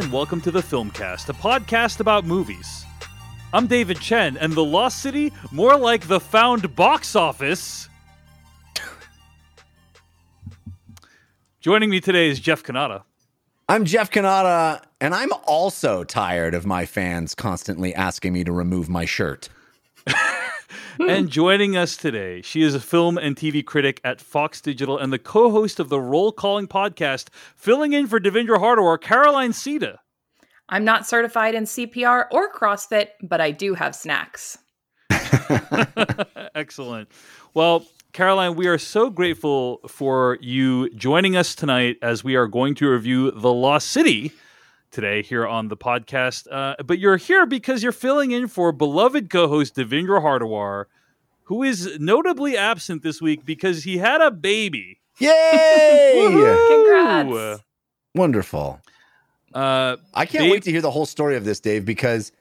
And welcome to the Filmcast, a podcast about movies. I'm David Chen, and The Lost City, more like the found box office. Joining me today is Jeff Cannata. I'm Jeff Cannata, and I'm also tired of my fans constantly asking me to remove my shirt. and joining us today, she is a film and TV critic at Fox Digital and the co host of the Role Calling podcast, filling in for Devindra Hardawar, Caroline Siede. I'm not certified in CPR or CrossFit, but I do have snacks. Excellent. Well, Caroline, we are so grateful for you joining us tonight as we are going to review The Lost City today here on the podcast. Uh, but you're here because you're filling in for beloved co host Devindra Hardawar, who is notably absent this week because he had a baby. Yay! Congrats. Wonderful. Uh, I can't Dave- wait to hear the whole story of this, Dave, because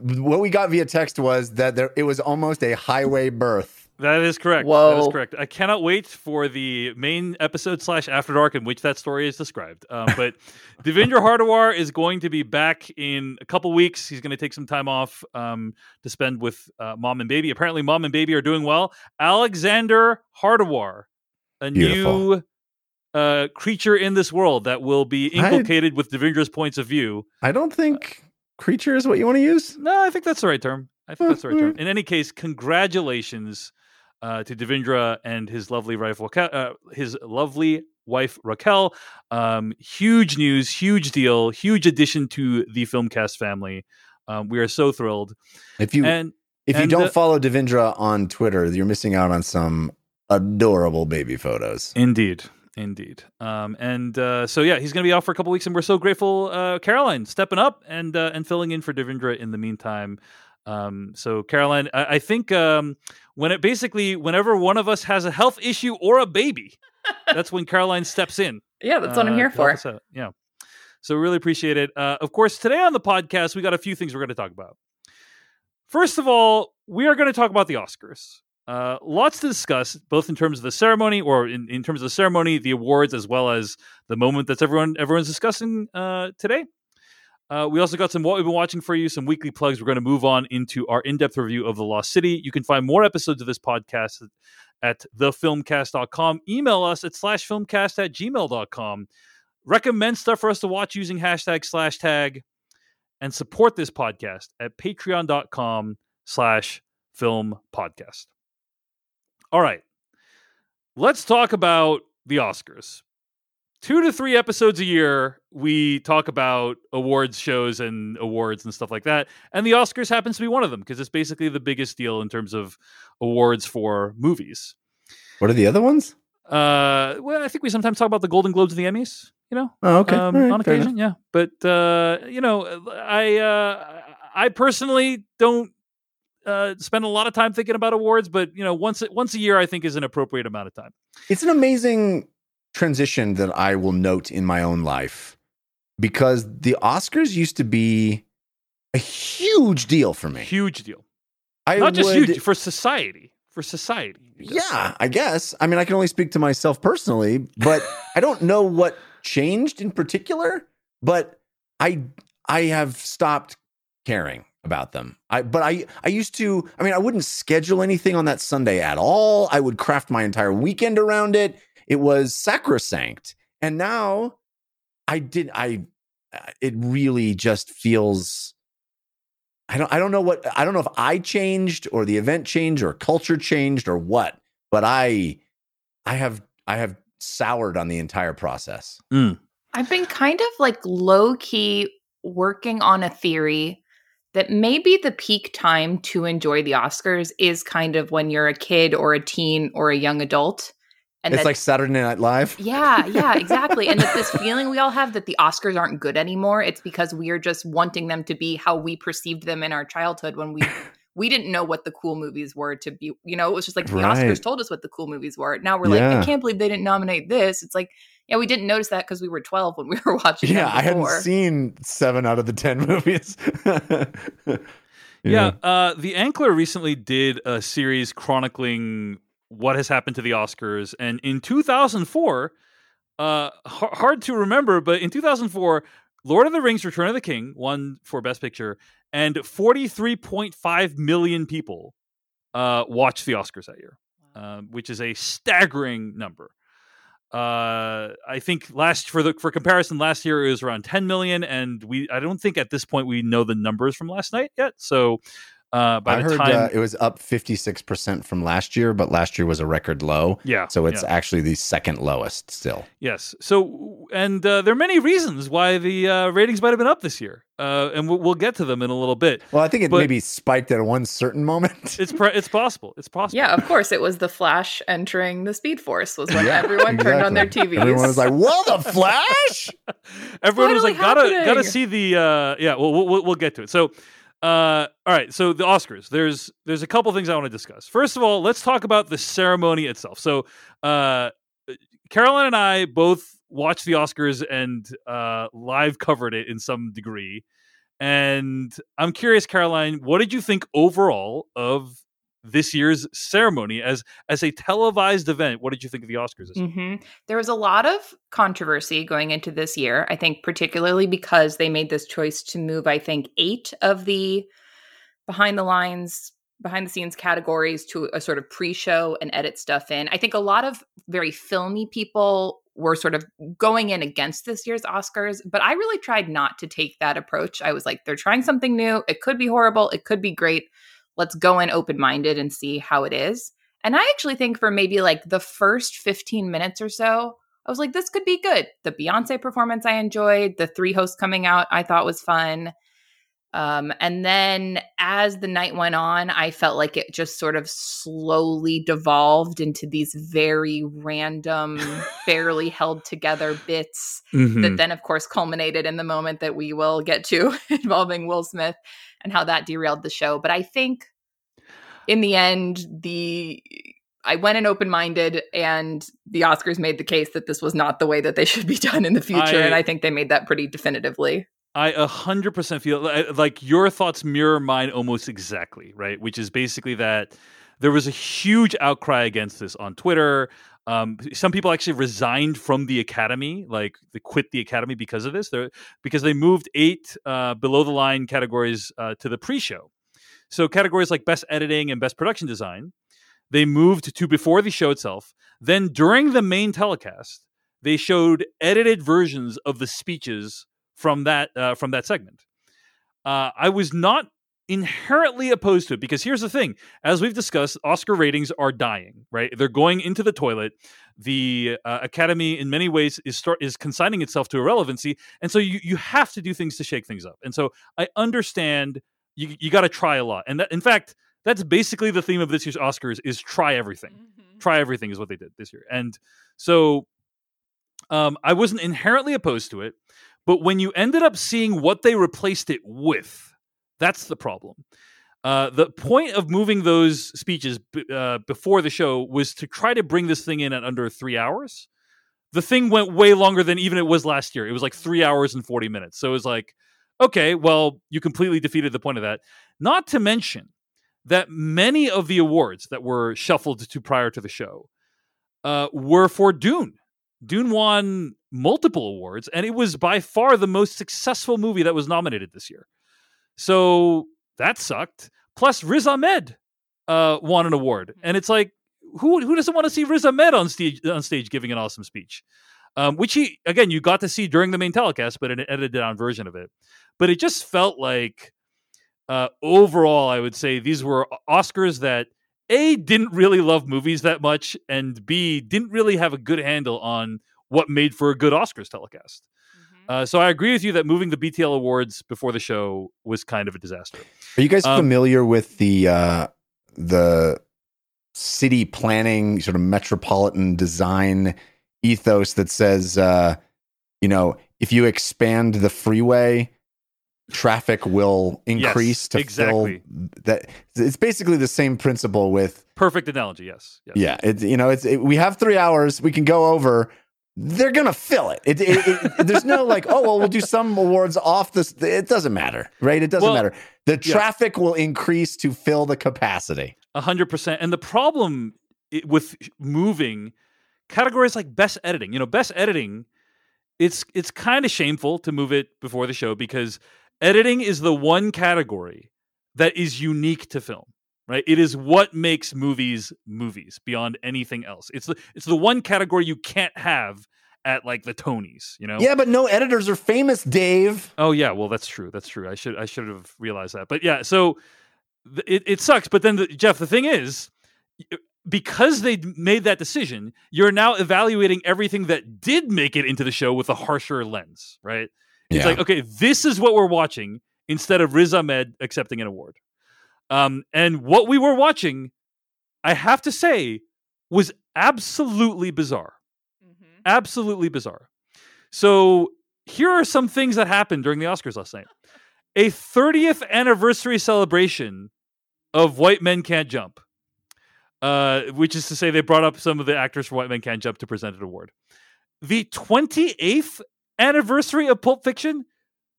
what we got via text was that there it was almost a highway birth. That is correct. That is correct. I cannot wait for the main episode slash After Dark in which that story is described. Um, but Devindra Hardawar is going to be back in a couple weeks. He's going to take some time off um, to spend with uh, mom and baby. Apparently, mom and baby are doing well. Alexander Hardawar, a Beautiful. new uh, creature in this world that will be I- inculcated with Devindra's points of view. I don't think creature is what you want to use. No, I think that's the right term. I think that's the right term. In any case, congratulations uh, to Devindra and his lovely wife, Raquel, uh, his lovely wife Raquel. Um, huge news, huge deal, huge addition to the Filmcast family. Um, we are so thrilled. If you And if you don't the- follow Devindra on Twitter, you're missing out on some adorable baby photos. indeed, indeed. Um, and uh, so yeah, he's going to be off for a couple weeks, and we're so grateful, uh, Caroline, stepping up and uh, and filling in for Devindra in the meantime. Um, so Caroline, I, I think um, when it basically whenever one of us has a health issue or a baby, that's when Caroline steps in. Yeah, that's what I'm uh, here for. Yeah. So really appreciate it. Uh, of course, today on the podcast, we got a few things we're going to talk about. First of all, we are going to talk about the Oscars. Uh, lots to discuss, both in terms of the ceremony, or in, in terms of the ceremony, the awards, as well as the moment that's everyone everyone's discussing uh, today. Uh, we also got some what we've been watching for you, some weekly plugs. We're going to move on into our in-depth review of The Lost City. You can find more episodes of this podcast at thefilmcast.com. Email us at slash filmcast at gmail.com. Recommend stuff for us to watch using hashtag slash tag and support this podcast at patreon.com slash film podcast. All right. Let's talk about the Oscars. Two to three episodes a year, we talk about awards shows and awards and stuff like that. And the Oscars happens to be one of them because it's basically the biggest deal in terms of awards for movies. What are the other ones? Uh, well, I think we sometimes talk about the Golden Globes and the Emmys, you know, Oh, okay. um, right, on occasion, yeah. But uh, you know, I uh, I personally don't uh, spend a lot of time thinking about awards, but you know, once once a year, I think is an appropriate amount of time. It's an amazing transition that I will note in my own life because the Oscars used to be a huge deal for me. Huge deal, I not just would- huge for society. For society, Yeah, I guess. I mean, I can only speak to myself personally, but I don't know what changed in particular. But I I have stopped caring about them. I but I I used to. I mean, I wouldn't schedule anything on that Sunday at all. I would craft my entire weekend around it. It was sacrosanct, and now I did. I uh, it really just feels. I don't I don't know what I don't know if I changed or the event changed or culture changed or what, but I I have I have soured on the entire process. Mm. I've been kind of like low key working on a theory that maybe the peak time to enjoy the Oscars is kind of when you're a kid or a teen or a young adult. And it's that- like Saturday Night Live. yeah, yeah, exactly. And that this feeling we all have that the Oscars aren't good anymore, it's because we are just wanting them to be how we perceived them in our childhood when we we didn't know what the cool movies were to be. You know, it was just like the Right. Oscars told us what the cool movies were. Now we're like, I can't believe they didn't nominate this. It's like, yeah, we didn't notice that because we were 12 when we were watching. Yeah, I hadn't seen seven out of the ten movies. Yeah, uh, the Ankler recently did a series chronicling what has happened to the Oscars, and in 2004, uh, h- hard to remember, but in 2004, Lord of the Rings: Return of the King won for Best Picture, and 43.5 million people uh, watched the Oscars that year, um, which is a staggering number. Uh, I think last for the for comparison, last year it was around 10 million, and we I don't think at this point we know the numbers from last night yet. So uh, by I the heard time, uh, it was up 56% from last year, but last year was a record low. yeah, So it's yeah. actually the second lowest still. Yes. So, and uh, there are many reasons why the uh, ratings might have been up this year, uh, and we'll, we'll get to them in a little bit. Well, I think it But- maybe spiked at one certain moment. It's pre- it's possible. It's possible. Yeah, of course. It was the Flash entering the Speed Force was when Yeah, everyone turned on their. TVs. Everyone was like, "Whoa, the Flash!" Everyone was like, finally gotta gotta see the uh, yeah. Well, we'll we'll- we'll get to it. So, uh, all right. So the Oscars. There's there's a couple things I want to discuss. First of all, let's talk about the ceremony itself. So, uh, Caroline and I both watched the Oscars and uh, live covered it in some degree. And I'm curious, Caroline, what did you think overall of this year's ceremony as as a televised event? What did you think of the Oscars? This year? hmm There was a lot of controversy going into this year. I think, particularly because they made this choice to move, I think, eight of the behind the lines, behind the scenes categories to a sort of pre show and edit stuff in. I think a lot of very filmy people were sort of going in against this year's Oscars, but I really tried not to take that approach. I was like, they're trying something new. It could be horrible. It could be great. Let's go in open minded and see how it is. And I actually think for maybe like the first 15 minutes or so, I was like, this could be good. The Beyonce performance I enjoyed, the three hosts coming out I thought was fun. Um, and then as the night went on, I felt like it just sort of slowly devolved into these very random, barely held together bits Mm-hmm. that then, of course, culminated in the moment that we will get to involving Will Smith and how that derailed the show. But I think in the end, the I went in open minded, and the Oscars made the case that this was not the way that they should be done in the future. I- and I think they made that pretty definitively. I a hundred percent feel uh, like your thoughts mirror mine almost exactly, right? Which is basically that there was a huge outcry against this on Twitter. Um, some people actually resigned from the academy, like they quit the academy because of this. They're, because they moved eight uh, below the line categories uh, to the pre-show. So categories like best editing and best production design, they moved to before the show itself. Then during the main telecast, they showed edited versions of the speeches from that uh, from that segment. Uh, I was not inherently opposed to it because here's the thing: as we've discussed, Oscar ratings are dying. Right, they're going into the toilet. The uh, Academy, in many ways, is start is consigning itself to irrelevancy, and so you you have to do things to shake things up. And so I understand you you got to try a lot, and that in fact that's basically the theme of this year's Oscars is try everything try everything is what they did this year. And so um, I wasn't inherently opposed to it, but when you ended up seeing what they replaced it with, that's the problem. Uh, the point of moving those speeches b- uh, before the show was to try to bring this thing in at under three hours. The thing went way longer than even it was last year. It was like three hours and 40 minutes. So it was like, okay, well, you completely defeated the point of that. Not to mention that many of the awards that were shuffled to prior to the show uh, were for Dune. Dune won multiple awards, and it was by far the most successful movie that was nominated this year. So that sucked. Plus, Riz Ahmed uh, won an award, and it's like, who who doesn't want to see Riz Ahmed on stage on stage giving an awesome speech? Um, which he again you got to see during the main telecast, but an edited down version of it. But it just felt like uh, overall, I would say these were Oscars that a didn't really love movies that much, and b didn't really have a good handle on what made for a good Oscars telecast. Uh, so I agree with you that moving the BTL awards before the show was kind of a disaster. Are you guys Um, familiar with the uh, the city planning sort of metropolitan design ethos that says, uh, you know, if you expand the freeway, traffic will increase to exactly. fill that. It's basically the same principle with Perfect analogy. Yes. yes. yeah. It's you know, it's it, we have three hours, we can go over. They're gonna fill it. It, it, it- There's no like, oh well, we'll do some awards off this. It doesn't matter, right? It doesn't Well, matter. The yeah. traffic will increase to fill the capacity. A hundred percent. And the problem with moving categories like best editing, you know, best editing it's it's kind of shameful to move it before the show because editing is the one category that is unique to film right it is what makes movies movies beyond anything else it's the it's the one category you can't have at like the tonys you know Yeah, but no editors are famous, Dave. oh yeah well that's true that's true i should i should have realized that but yeah so th- it, it sucks but then the, jeff the thing is because they made that decision you're now evaluating everything that did make it into the show with a harsher lens right it's Yeah. like, okay, this is what we're watching instead of Riz Ahmed accepting an award. Um, and what we were watching, I have to say, was absolutely bizarre. Absolutely bizarre. So here are some things that happened during the Oscars last night. A 30th anniversary celebration of White Men Can't Jump, uh, which is to say they brought up some of the actors from White Men Can't Jump to present an award. The 28th anniversary of Pulp Fiction.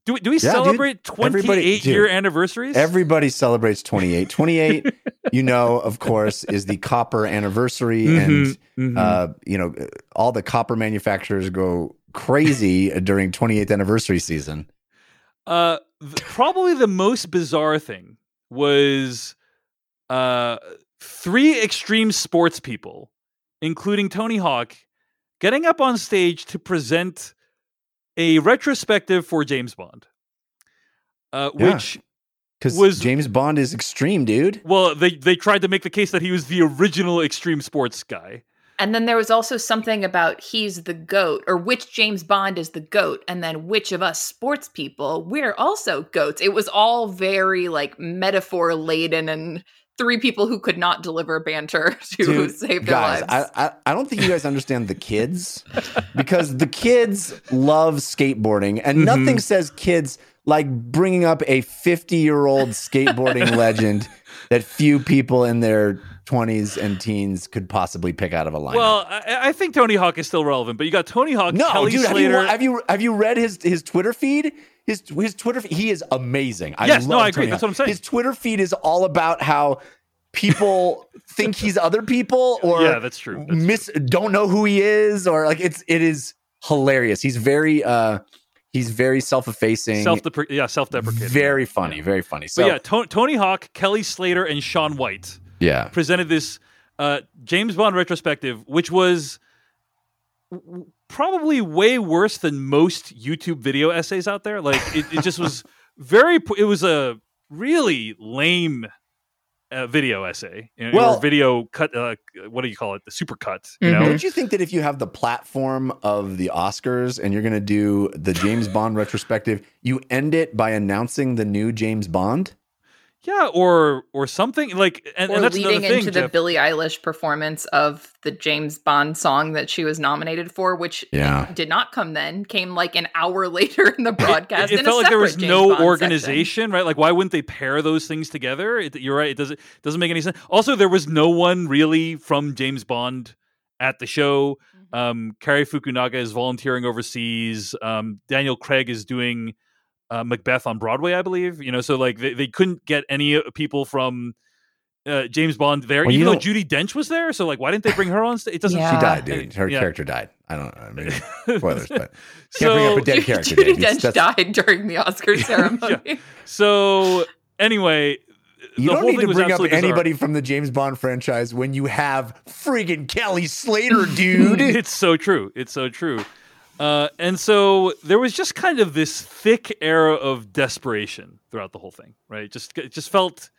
Do we, do we Yeah, dude. celebrate 28 Everybody- year dude, anniversaries? Everybody celebrates 28. 28, you know, of course, is the copper anniversary. And, Mhm, mhm. uh, you know, all the copper manufacturers go crazy during 28th anniversary season. Uh, th- probably the most bizarre thing was uh, three extreme sports people, including Tony Hawk, getting up on stage to present a retrospective for James Bond. Uh, Yeah. which, Because Was- James Bond is extreme, dude. well, they they tried to make the case that he was the original extreme sports guy. And then there was also something about he's the goat, or which James Bond is the goat, and then which of us sports people we're also goats. It was all very like metaphor laden, and three people who could not deliver banter to Dude, save their guys, lives. I, I I don't think you guys understand the kids because the kids love skateboarding, and Mhm. nothing says kids like bringing up a 50 year old skateboarding legend that few people in their 20s and teens could possibly pick out of a lineup. Well, I, I think Tony Hawk is still relevant, but you got Tony Hawk, no, Kelly dude, have you, Slater. have you have you read his his Twitter feed? His his Twitter feed, he is amazing. I Yes, no, love I agree. Tony That's Hawk. what I'm saying. His Twitter feed is all about how people think he's other people or yeah, that's true. That's true. miss don't know who he is or like it's it is hilarious. He's very uh he's very self-effacing, self yeah self-deprecating very funny, very funny. So but yeah to- tony hawk kelly slater and shaun white yeah. presented this uh, james bond retrospective which was w- w- probably way worse than most youtube video essays out there like it, it just was very it was a really lame uh, video essay you know, Well- or video cut uh, what do you call it the super cut you know Mhm. Don't you think that if you have the platform of the Oscars and you're going to do the James Bond retrospective, you end it by announcing the new James Bond? Yeah or or something like and, or and that's leading thing into the Billie Eilish performance of the James Bond song that she was nominated for, which Yeah. did not come then, came like an hour later in the broadcast. It, it in a felt like there was James no Bond section. organization, right? Like, why wouldn't they pair those things together? It, you're right. It doesn't doesn't make any sense. Also, there was no one really from James Bond at the show. Mm-hmm. Um, Cary Fukunaga is volunteering overseas. Um, Daniel Craig is doing uh, Macbeth on Broadway, I believe. You know, so like they, they couldn't get any uh, people from uh, James Bond there, Well, you even though know- Judi Dench was there. So like, why didn't they bring her on stage? It doesn't. Yeah. She died, dude. Her yeah. character died. I don't know. I mean, spoilers, but so, bring up a dead Judy, character, Judi Dench that's- died during the Oscar ceremony. so anyway, You the don't whole need thing to was bring up absolutely bizarre. anybody from the James Bond franchise when you have friggin' Kelly Slater, dude. it's so true. It's so true. Uh, and so there was just kind of this thick era of desperation throughout the whole thing, right? Just it just felt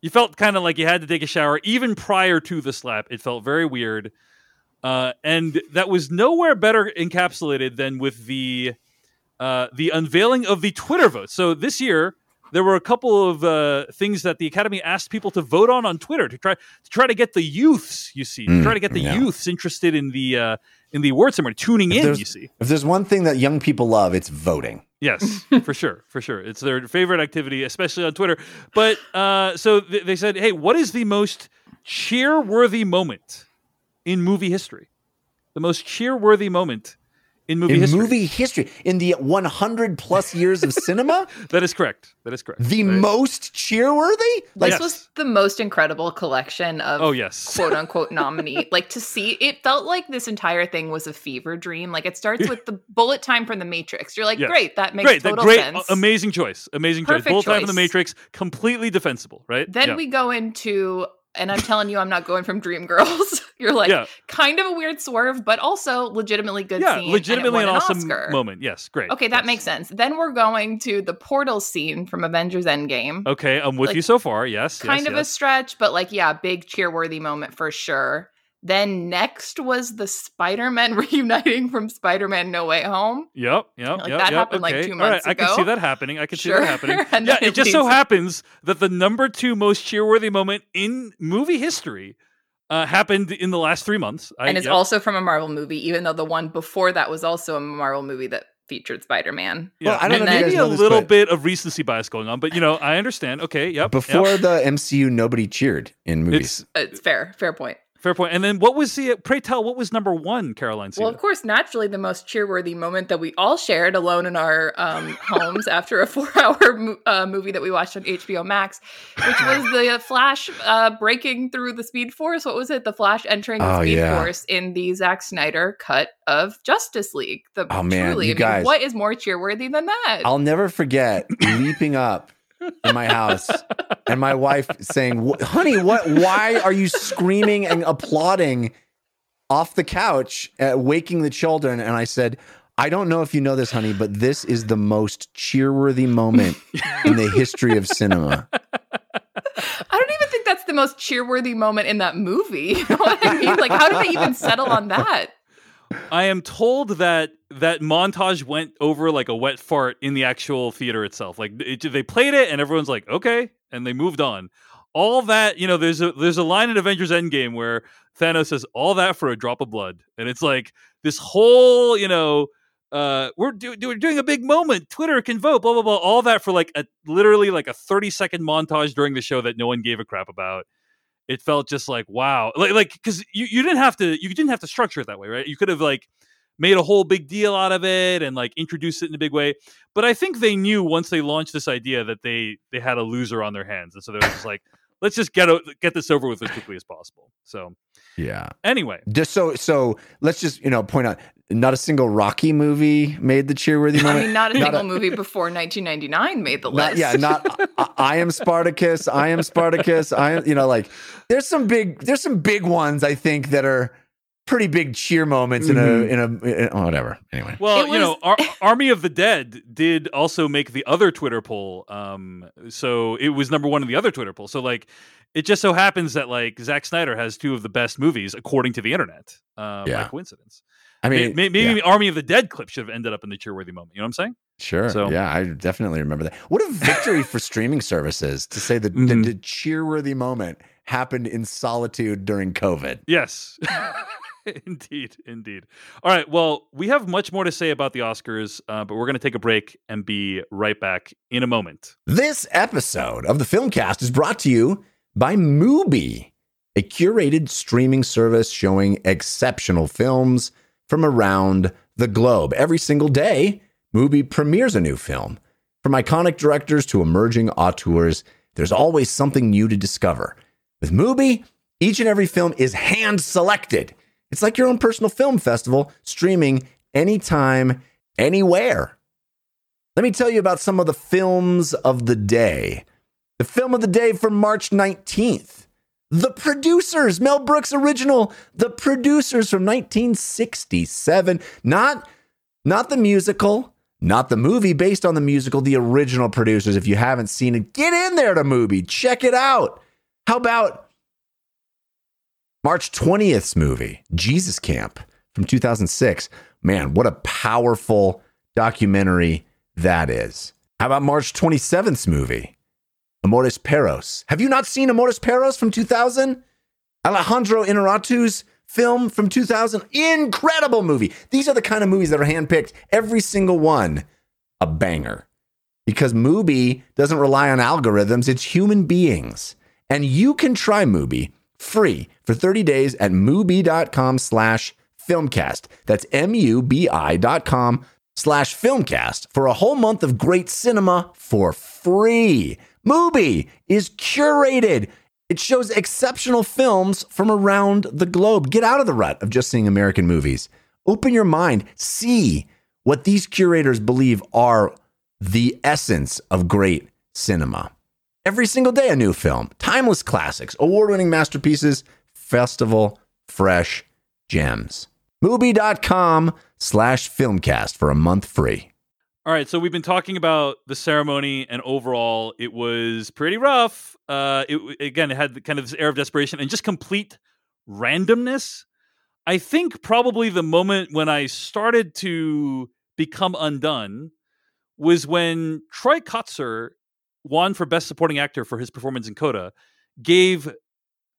you felt kind of like you had to take a shower even prior to the slap. It felt very weird, uh, and that was nowhere better encapsulated than with the uh, the unveiling of the Twitter vote. So this year there were a couple of uh, things that the Academy asked people to vote on on Twitter to try to try to get the youths, you see, to Mm, try to get the yeah. youths interested in the uh, in the award ceremony, tuning If in. You see, If there's one thing that young people love, it's voting. yes, for sure, for sure, it's their favorite activity, especially on Twitter. But uh, so th- they said, "Hey, what is the most cheer-worthy moment in movie history? The most cheer-worthy moment in movie in history. movie history, in the 100 plus years of cinema, That is correct. That is correct. the Right? most cheerworthy. Like, This was the most incredible collection of Oh yes. quote unquote nominee. like to see it felt like this entire thing was a fever dream. Like it starts with the bullet time from the Matrix. You're like, Yes. great, that makes Great, that total great, sense. a- amazing choice, amazing choice. Perfect Bullet time from the. Matrix, completely defensible, right? Then Yeah. we go into and I'm telling you, I'm not going from Dream Girls. You're like yeah, kind of a weird swerve, but also legitimately good yeah, scene. legitimately won an awesome Oscar. moment. Yes, great. Okay, that Yes. makes sense. Then we're going to the portal scene from Avengers Endgame. Okay, I'm with Like, you so far. Yes, kind yes, of a stretch, but like, yeah, big cheerworthy moment for sure. Then next was the Spider-Man reuniting from Spider-Man No Way Home. Yep, yep, Like, yep. that yep, happened, like, okay. two All right, ago. I can see that happening. I can see Sure. that happening. And yeah, then it just so happens that the number two most cheerworthy moment in movie history uh, happened in the last three months. I, and it's yep. also from a Marvel movie, even though the one before that was also a Marvel movie that featured Spider-Man. Yeah, Well, I don't know maybe a little bit of recency bias going on, but you know, I understand. Okay, yep. before yep. the MCU, nobody cheered in movies. it's It's fair, fair point. Fair point. And then what was the? Pray tell, what was number one, Caroline? Well, of course, naturally, the most cheerworthy moment that we all shared alone in our um, homes after a four-hour mo- uh, movie that we watched on HBO Max, which was the Flash uh, breaking through the Speed Force. What was it? The Flash entering the Oh, Speed yeah. Force in the Zack Snyder cut of Justice League. The Oh, man, truly, you I mean, guys- what is more cheerworthy than that? I'll never forget leaping up in my house and my wife saying, "Honey, what? Why are you screaming and applauding off the couch, uh, waking the children?" And I said, "I don't know if you know this, honey, but this is the most cheerworthy moment in the history of cinema." I don't even think that's the most cheerworthy moment in that movie. You know what I mean? Like, how did they even settle on that? I am told that that montage went over like a wet fart in the actual theater itself. Like it, they played it, and everyone's like, "Okay," and they moved on. All that, you know, there's a there's a line in Avengers Endgame where Thanos says, "All that for a drop of blood," and it's like this whole, you know, uh, we're do, we're doing a big moment. Twitter can vote, blah blah blah. All that for like a literally like a 30 second montage during the show that no one gave a crap about. It felt just like wow, like like because you, you didn't have to you didn't have to structure it that way, right? You could have like made a whole big deal out of it and like introduced it in a big way. But I think they knew once they launched this idea that they they had a loser on their hands, and so they were just like, let's just get o- get this over with as quickly as possible. So Yeah. anyway, Just so so let's just you know point out not a single Rocky movie made the cheerworthy movie. I mean, not a Not single a- movie before 1999 made the Not, list. yeah, not I, I am Spartacus. I am Spartacus. I am, you know, like there's some big, there's some big ones I think that are pretty big cheer moments in a, in a, in a- whatever. Anyway, well, It you know, Ar- Army of the Dead did also make the other Twitter poll. Um, so it was number one in the other Twitter poll. So like, it just so happens that like Zack Snyder has two of the best movies according to the internet. Um, Yeah. by coincidence. I mean, may- maybe yeah, the Army of the Dead clip should have ended up in the cheerworthy moment. You know what I'm saying? sure, so- yeah, I definitely remember that. What a victory for streaming services to say that Mhm. the, the cheerworthy moment happened in solitude during COVID. Yes. indeed. Indeed. All right. Well, we have much more to say about the Oscars, uh, but we're going to take a break and be right back in a moment. This episode of the Filmcast is brought to you by Mubi, a curated streaming service showing exceptional films from around the globe. Every single day, Mubi premieres a new film. From iconic directors to emerging auteurs, there's always something new to discover. With Mubi, each and every film is hand selected. It's like your own personal film festival, streaming anytime, anywhere. Let me tell you about some of the films of the day. The film of the day for March 19th. The Producers, Mel Brooks original, The Producers from 1967. Not not the musical, not the Mubi based on the musical, the original Producers. If you haven't seen it, get in there to movie, check it out. How about March 20th's movie, Jesus Camp from 2006? Man, what a powerful documentary that is. How about March 27th's movie, Amores Perros? Have you not seen Amores Perros from 2000? Alejandro Inarritu's film from 2000. Incredible movie. These are the kind of movies that are handpicked, every single one a banger. Because Mubi doesn't rely on algorithms, it's human beings. And you can try Mubi free for 30 days at mubi.com slash filmcast. That's M-U-B-I dot com slash filmcast for a whole month of great cinema for free. Mubi is curated. It shows exceptional films from around the globe. Get out of the rut of just seeing American movies. Open your mind. See what these curators believe are the essence of great cinema. Every single day, a new film, timeless classics, award winning masterpieces, festival fresh gems. Mubi.com slash filmcast for a month free. All right, so we've been talking about the ceremony, and overall, it was pretty rough. Uh, it again, it had kind of this air of desperation and just complete randomness. I think probably the moment when I started to become undone was when Troy Kotsur won for Best Supporting Actor for his performance in Coda, gave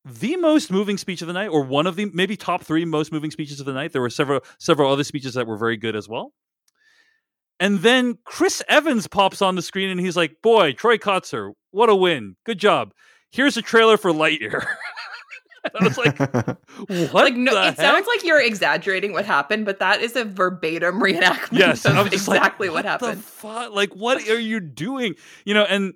the most moving speech of the night, or one of the maybe top three most moving speeches of the night. There were several several other speeches that were very good as well. And then Chris Evans pops on the screen and he's like, "Boy, Troy Kotsur, what a win! Good job. Here's a trailer for Lightyear." I was like, "What?" Like, no, the it sounds like you're exaggerating what happened, but that is a verbatim reenactment yes. of I was like, exactly what, the happened. fu- Like, what are you doing? You know, and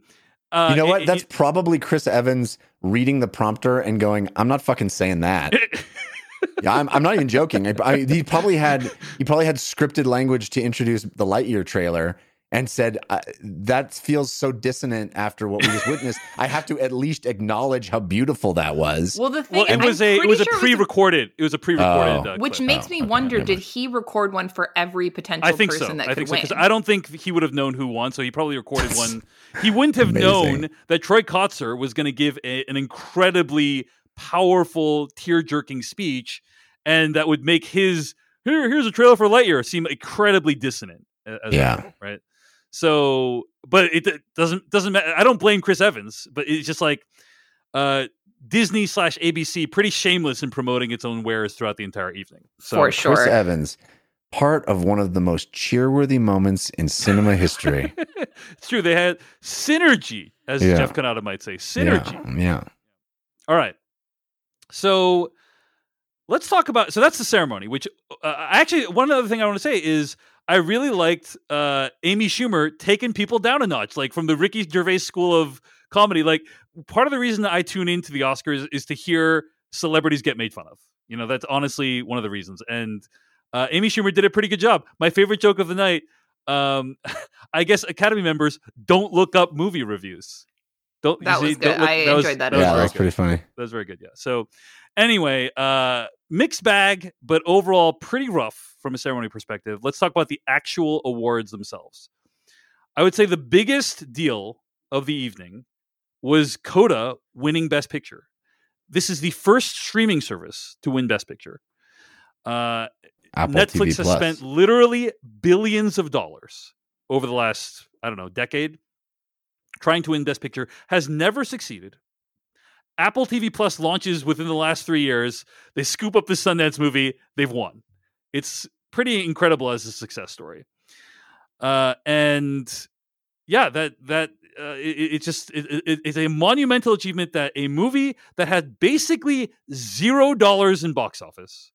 uh, you know what? it- That's probably Chris Evans reading the prompter and going, I'm not fucking saying that. it- yeah, I'm, I'm not even joking. I, I, he probably had he probably had scripted language to introduce the Lightyear trailer and said uh, that feels so dissonant after what we just witnessed. I have to at least acknowledge how beautiful that was. Well, the thing well, it I'm was a it pretty was a sure pre-recorded. It was a pre-recorded. Oh. uh, which makes Oh, me okay, wonder: did he record one for every potential I think person so. that I could think so win? because I don't think he would have known who won, so he probably recorded one. He wouldn't have Amazing. known that Troy Kotsur was going to give a, an incredibly powerful, tear-jerking speech, and that would make his here. Here's a trailer for Lightyear seem incredibly dissonant. As Yeah. well, right. So, but it d- doesn't doesn't matter. I don't blame Chris Evans, but it's just like uh, Disney slash ABC pretty shameless in promoting its own wares throughout the entire evening. So, For sure. Chris Evans, part of one of the most cheerworthy moments in cinema history. it's true. They had synergy, as Yeah. Jeff Cannata might say. Synergy. Yeah, yeah. All right. So let's talk about. So that's the ceremony. Which uh, actually, one other thing I want to say is I really liked uh, Amy Schumer taking people down a notch, like from the Ricky Gervais school of comedy. Like part of the reason that I tune into the Oscars is to hear celebrities get made fun of. You know, that's honestly one of the reasons. And uh, Amy Schumer did a pretty good job. My favorite joke of the night. Um, I guess Academy members don't look up movie reviews. Don't That you was don't good. look- I was- enjoyed that was yeah, well. very that's good. pretty funny. That was very good. Yeah. So anyway, uh, mixed bag, but overall pretty rough from a ceremony perspective. Let's talk about the actual awards themselves. I would say the biggest deal of the evening was Coda winning Best Picture. This is the first streaming service to win Best Picture. Uh, Apple Netflix TV has Plus. spent literally billions of dollars over the last, I don't know, decade trying to win Best Picture, has never succeeded. Apple TV Plus launches within the last three years. They scoop up the Sundance movie. They've won. It's pretty incredible as a success story. Uh, and yeah, that that uh, it, it just it, it, it's a monumental achievement that a movie that had basically zero dollars in box office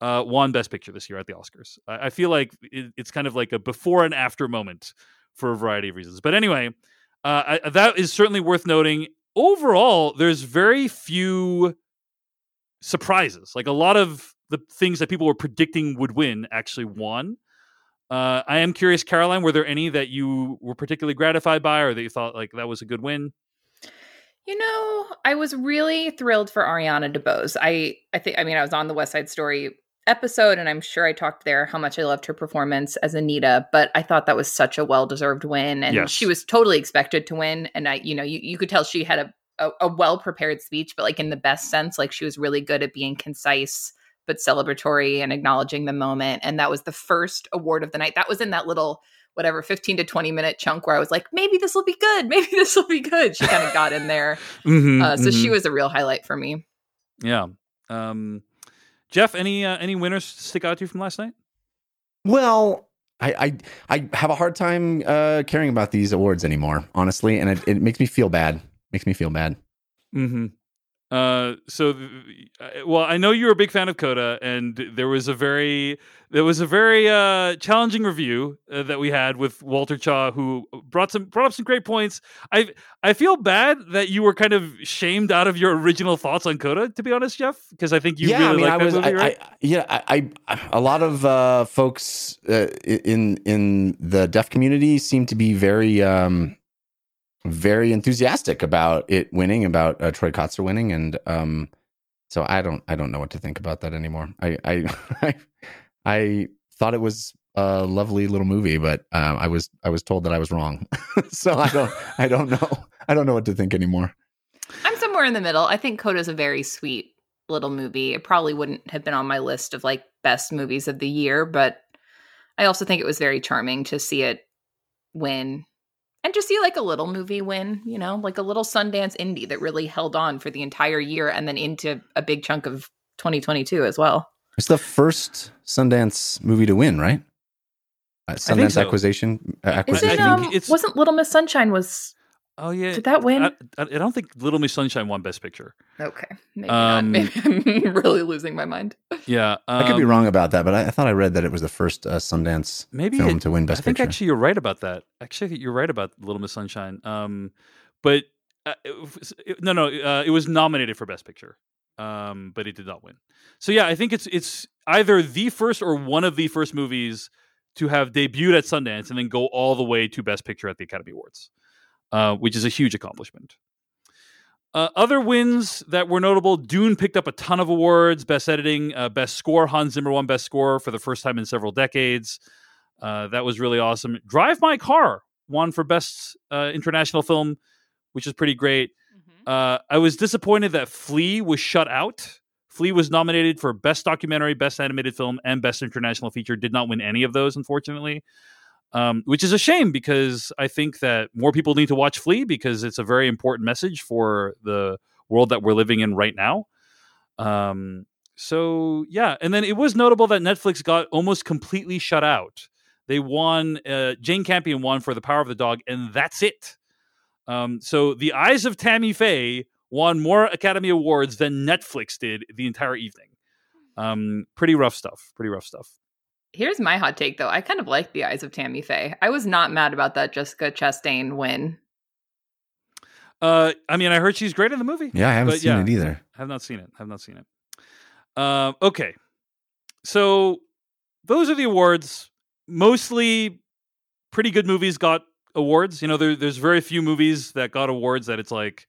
uh, won Best Picture this year at the Oscars. I, I feel like it, it's kind of like a before and after moment for a variety of reasons. But anyway, uh, I, that is certainly worth noting. Overall, there's very few surprises. Like a lot of the things that people were predicting would win actually won. Uh, I am curious, Caroline, were there any that you were particularly gratified by, or that you thought like that was a good win? You know, I was really thrilled for Ariana DeBose. I I think I mean I was on the West Side Story episode and I'm sure I talked there how much I loved her performance as Anita, but I thought that was such a well-deserved win and Yes. she was totally expected to win and I you know, you, you could tell she had a a, a well-prepared speech, but like in the best sense, like she was really good at being concise but celebratory and acknowledging the moment and that was the first award of the night. That was in that little whatever 15 to 20 minute chunk where I was like maybe this will be good. Maybe this will be good. She kind of got in there. Mm-hmm, Uh, so she was a real highlight for me. yeah. Um, Jeff, any uh, any winners stick out to you from last night? Well, I, I I have a hard time uh, caring about these awards anymore, honestly, and it, it makes me feel bad. Makes me feel bad. Mm-hmm. Uh, so, well, I know you're a big fan of Coda, and there was a very there was a very uh, challenging review uh, that we had with Walter Chaw, who brought some brought up some great points. I I feel bad that you were kind of shamed out of your original thoughts on Coda, to be honest, Jeff, because I think you yeah, really I mean, like I that was, movie, I, right? I, yeah, I, I, a lot of uh, folks uh, in in the deaf community seem to be very, um, very enthusiastic about it winning, about uh, Troy Kotsur winning, and um, so I don't, I don't know what to think about that anymore. I, I, I, thought it was a lovely little movie, but um, I was, I was told that I was wrong, so I don't, I don't know, I don't know what to think anymore. I'm somewhere in the middle. I think Coda's a very sweet little movie. It probably wouldn't have been on my list of like best movies of the year, but I also think it was very charming to see it win and just see like a little movie win, you know, like a little Sundance indie that really held on for the entire year and then into a big chunk of 2022 as well. It's the first Sundance movie to win, right? Uh, think Sundance so. acquisition. Uh, Is I it acquisition. think um it's- wasn't Little Miss Sunshine was oh yeah, did that win? I, I I don't think Little Miss Sunshine won Best Picture. okay. Maybe Um, not. Maybe I'm really losing my mind. Yeah, I could be um, wrong about that, but I, I thought I read that it was the first uh, Sundance Maybe film it- to win Best Picture. I think Picture. actually you're right about that. Actually, you're right about Little Miss Sunshine. Um, but uh, it it- no, no, uh, it was nominated for Best Picture, um, but it did not win. So yeah, I think it's it's either the first or one of the first movies to have debuted at Sundance and then go all the way to Best Picture at the Academy Awards, uh, which is a huge accomplishment. Uh, other wins that were notable: Dune picked up a ton of awards, best editing, uh, best score. Hans Zimmer won best score for the first time in several decades. Uh, that was really awesome. Drive My Car won for best uh, international film, which is pretty great. Uh, I was disappointed that Flee was shut out. Flee was nominated for best documentary, best animated film, and best international feature. Did not win any of those, unfortunately, um, which is a shame because I think that more people need to watch Flee because it's a very important message for the world that we're living in right now. Um, so yeah, and then it was notable that Netflix got almost completely shut out. They won. Uh, Jane Campion won for The Power of the Dog, and that's it. Um, so The Eyes of Tammy Faye won more Academy Awards than Netflix did the entire evening. Um, pretty rough stuff. Pretty rough stuff. Here's my hot take, though. I kind of like the eyes of Tammy Faye. I was not mad about that Jessica Chastain win. Uh, I mean, I heard she's great in the movie. yeah, I haven't seen yeah. it either. Have not seen it. Have not seen it. Um, okay, so those are the awards. Mostly pretty good movies got awards. You know, there, there's very few movies that got awards that it's like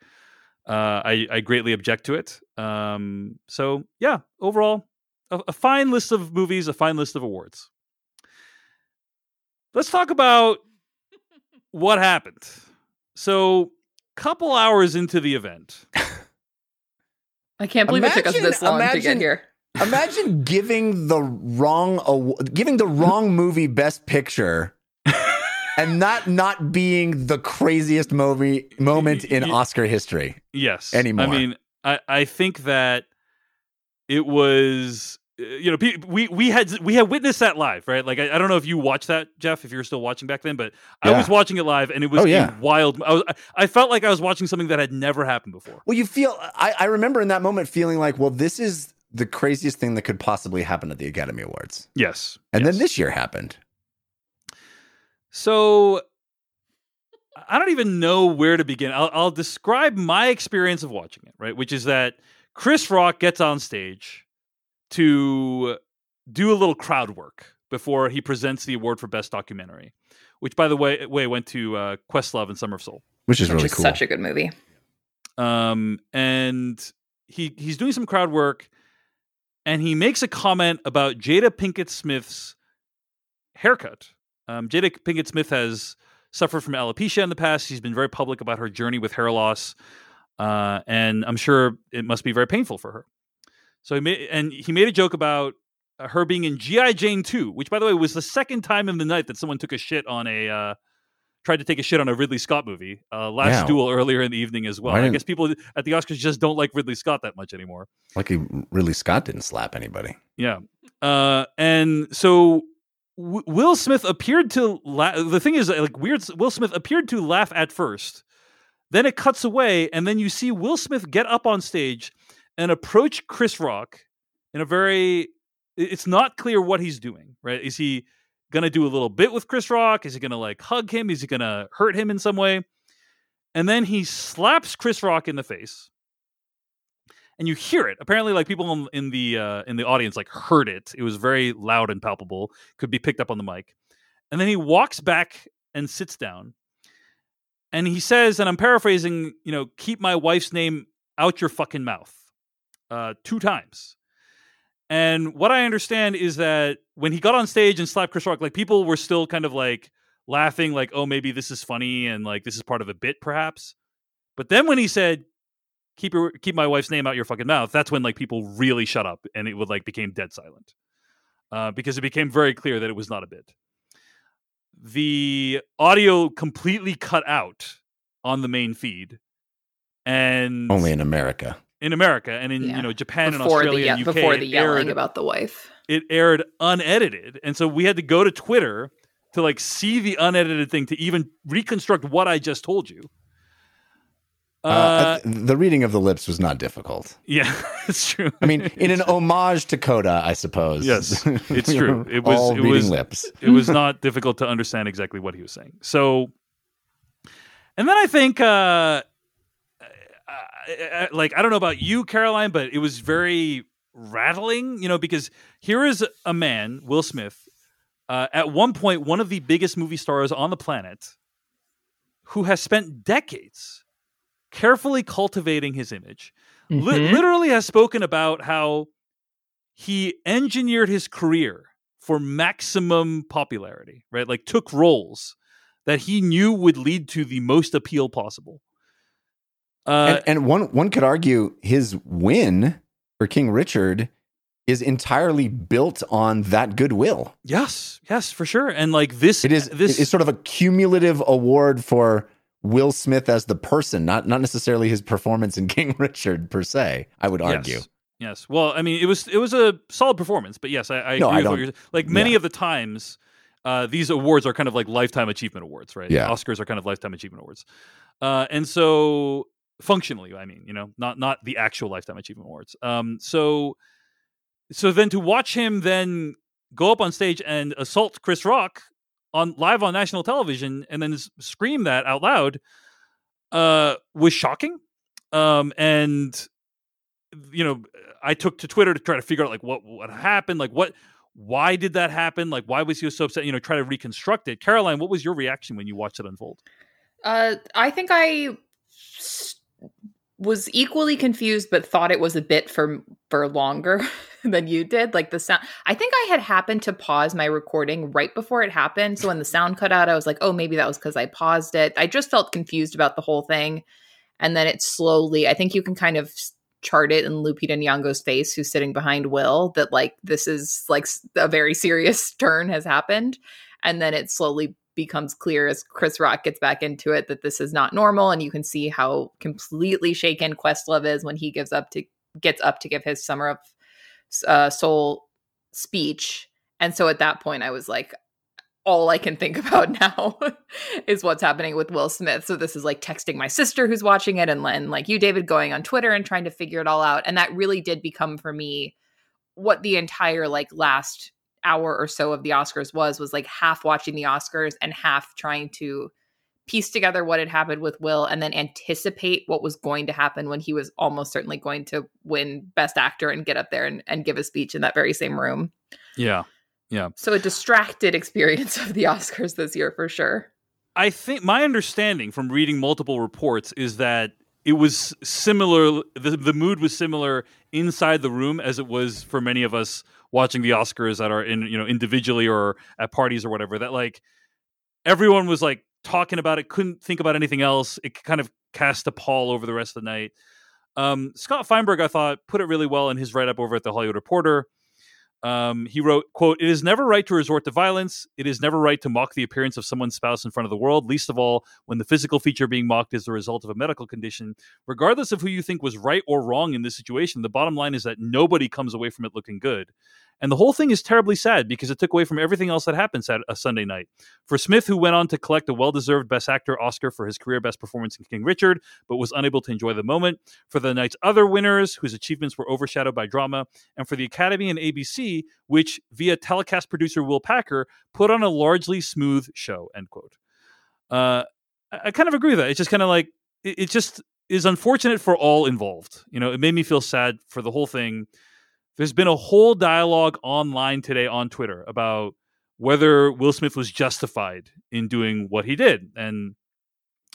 uh, I, I greatly object to it. Um, so yeah, overall, a, a fine list of movies, a fine list of awards. Let's talk about what happened. So, couple hours into the event. I can't believe it took us this long to get imagine- here. Imagine giving the wrong giving the wrong movie Best Picture, and not not being the craziest movie moment in Oscar history. Yes. anymore. I mean, I, I think that it was uh, you know we we had we had witnessed that live right like I, I don't know if you watched that Jeff if you were still watching back then but I was watching it live and it was Oh, yeah. a wild I was I felt like I was watching something that had never happened before Well, you feel I, I remember in that moment feeling like, well, this is the craziest thing that could possibly happen at the Academy Awards. yes And yes. then this year happened. So I don't even know where to begin. I'll, I'll describe my experience of watching it, right? Which is that Chris Rock gets on stage to do a little crowd work before he presents the award for best documentary, which, by the way, way went to uh, Questlove and Summer of Soul. Which is Which really is cool. such a good movie. Um, and he he's doing some crowd work, and he makes a comment about Jada Pinkett Smith's haircut. Um, Jada Pinkett Smith has suffered from alopecia in the past. She's been very public about her journey with hair loss, uh, and I'm sure it must be very painful for her. So he made and he made a joke about uh, her being in GI Jane 2, which by the way was the second time in the night that someone took a shit on a uh, tried to take a shit on a Ridley Scott movie. Uh, Last Yeah. Duel earlier in the evening as well. I guess people at the Oscars just don't like Ridley Scott that much anymore. Lucky Ridley Scott didn't slap anybody. Yeah. Uh, and so w- Will Smith appeared to la- the thing is like weird Will Smith appeared to laugh at first Then it cuts away, and then you see Will Smith get up on stage and approach Chris Rock in a very. It's not clear what he's doing. Right? Is he going to do a little bit with Chris Rock? Is he going to like hug him? Is he going to hurt him in some way? And then he slaps Chris Rock in the face and you hear it. Apparently, like people in, in the uh, in the audience like heard it. It was very loud and palpable. Could be picked up on the mic. And then he walks back and sits down. And he says, and I'm paraphrasing, you know, keep my wife's name out your fucking mouth, uh, two times. And what I understand is that when he got on stage and slapped Chris Rock, like people were still kind of like laughing, like, oh, maybe this is funny and like this is part of a bit, perhaps. But then when he said, keep your keep my wife's name out your fucking mouth that's when like people really shut up and it would like became dead silent uh, because it became very clear that it was not a bit the audio completely cut out on the main feed and only in america. In america and in yeah. you know japan before and australia the, yeah, and UK, before the yelling aired, about the wife. it aired unedited and so we had to go to twitter to like see the unedited thing to even reconstruct what i just told you uh, uh, the reading of the lips was not difficult. Yeah, it's true. I mean, in an homage to Coda, I suppose. Yes, it's true. It was all it reading was lips. it was not difficult to understand exactly what he was saying. So, and then I think, uh, like I don't know about you, Caroline, but it was very rattling. You know, because here is a man, Will Smith, uh, at one point one of the biggest movie stars on the planet, who has spent decades carefully cultivating his image. Mm-hmm. Li- literally has spoken about how he engineered his career for maximum popularity, right? Like took roles that he knew would lead to the most appeal possible. Uh, and, and one one could argue his win for King Richard is entirely built on that goodwill. Yes, yes, for sure. And like this, it is this is sort of a cumulative award for Will Smith as the person, not not necessarily his performance in King Richard per se. I would argue. Yes. Yes. Well, I mean, it was it was a solid performance, but yes, I, I no, agree I with what you're like. Many yeah. of the times, uh, these awards are kind of like lifetime achievement awards, right? Yeah. Oscars are kind of lifetime achievement awards, uh, and so functionally, I mean, you know, not not the actual lifetime achievement awards. Um, so so then to watch him then go up on stage and assault Chris Rock on live on national television and then scream that out loud uh, was shocking. Um, and you know, I took to Twitter to try to figure out like what what happened, like what why did that happen, like why was he so upset? You know, try to reconstruct it. Caroline, what was your reaction when you watched it unfold? Uh, I think I was equally confused, but thought it was a bit for for longer than you did. Like the sound, I think I had happened to pause my recording right before it happened. So when the sound cut out, I was like, oh, maybe that was because I paused it. I just felt confused about the whole thing, and then it slowly. I think you can kind of chart it in Lupita Nyong'o's face, who's sitting behind Will, that like this is like a very serious turn has happened, and then it slowly becomes clear as Chris Rock gets back into it that this is not normal, and you can see how completely shaken Questlove is when he gives up to gets up to give his Summer of uh, Soul speech. And so at that point, I was like, all I can think about now is what's happening with Will Smith. So this is like texting my sister who's watching it, and, and like you, David, going on Twitter and trying to figure it all out. And that really did become for me what the entire like last hour or so of the Oscars was was like half watching the Oscars and half trying to piece together what had happened with Will and then anticipate what was going to happen when he was almost certainly going to win best actor and get up there and, and give a speech in that very same room. Yeah. Yeah. So a distracted experience of the Oscars this year for sure. I think my understanding from reading multiple reports is that it was similar the, the mood was similar inside the room as it was for many of us watching the Oscars that are in you know individually or at parties or whatever that like everyone was like talking about it couldn't think about anything else. It kind of cast a pall over the rest of the night. Um, Scott Feinberg I thought put it really well in his write up over at the Hollywood Reporter um, he wrote, quote, It is never right to resort to violence. It is never right to mock the appearance of someone's spouse in front of the world, least of all when the physical feature being mocked is the result of a medical condition. Regardless of who you think was right or wrong in this situation, the bottom line is that nobody comes away from it looking good. And the whole thing is terribly sad because it took away from everything else that happened Sat- a Sunday night. For Smith, who went on to collect a well deserved Best Actor Oscar for his career best performance in King Richard, but was unable to enjoy the moment. For the night's other winners, whose achievements were overshadowed by drama. And for the Academy and ABC, which, via telecast producer Will Packer, put on a largely smooth show, end quote. Uh, I, I kind of agree with that. It's just kind of like, it, it just is unfortunate for all involved. You know, it made me feel sad for the whole thing. There's been a whole dialogue online today on Twitter about whether Will Smith was justified in doing what he did, and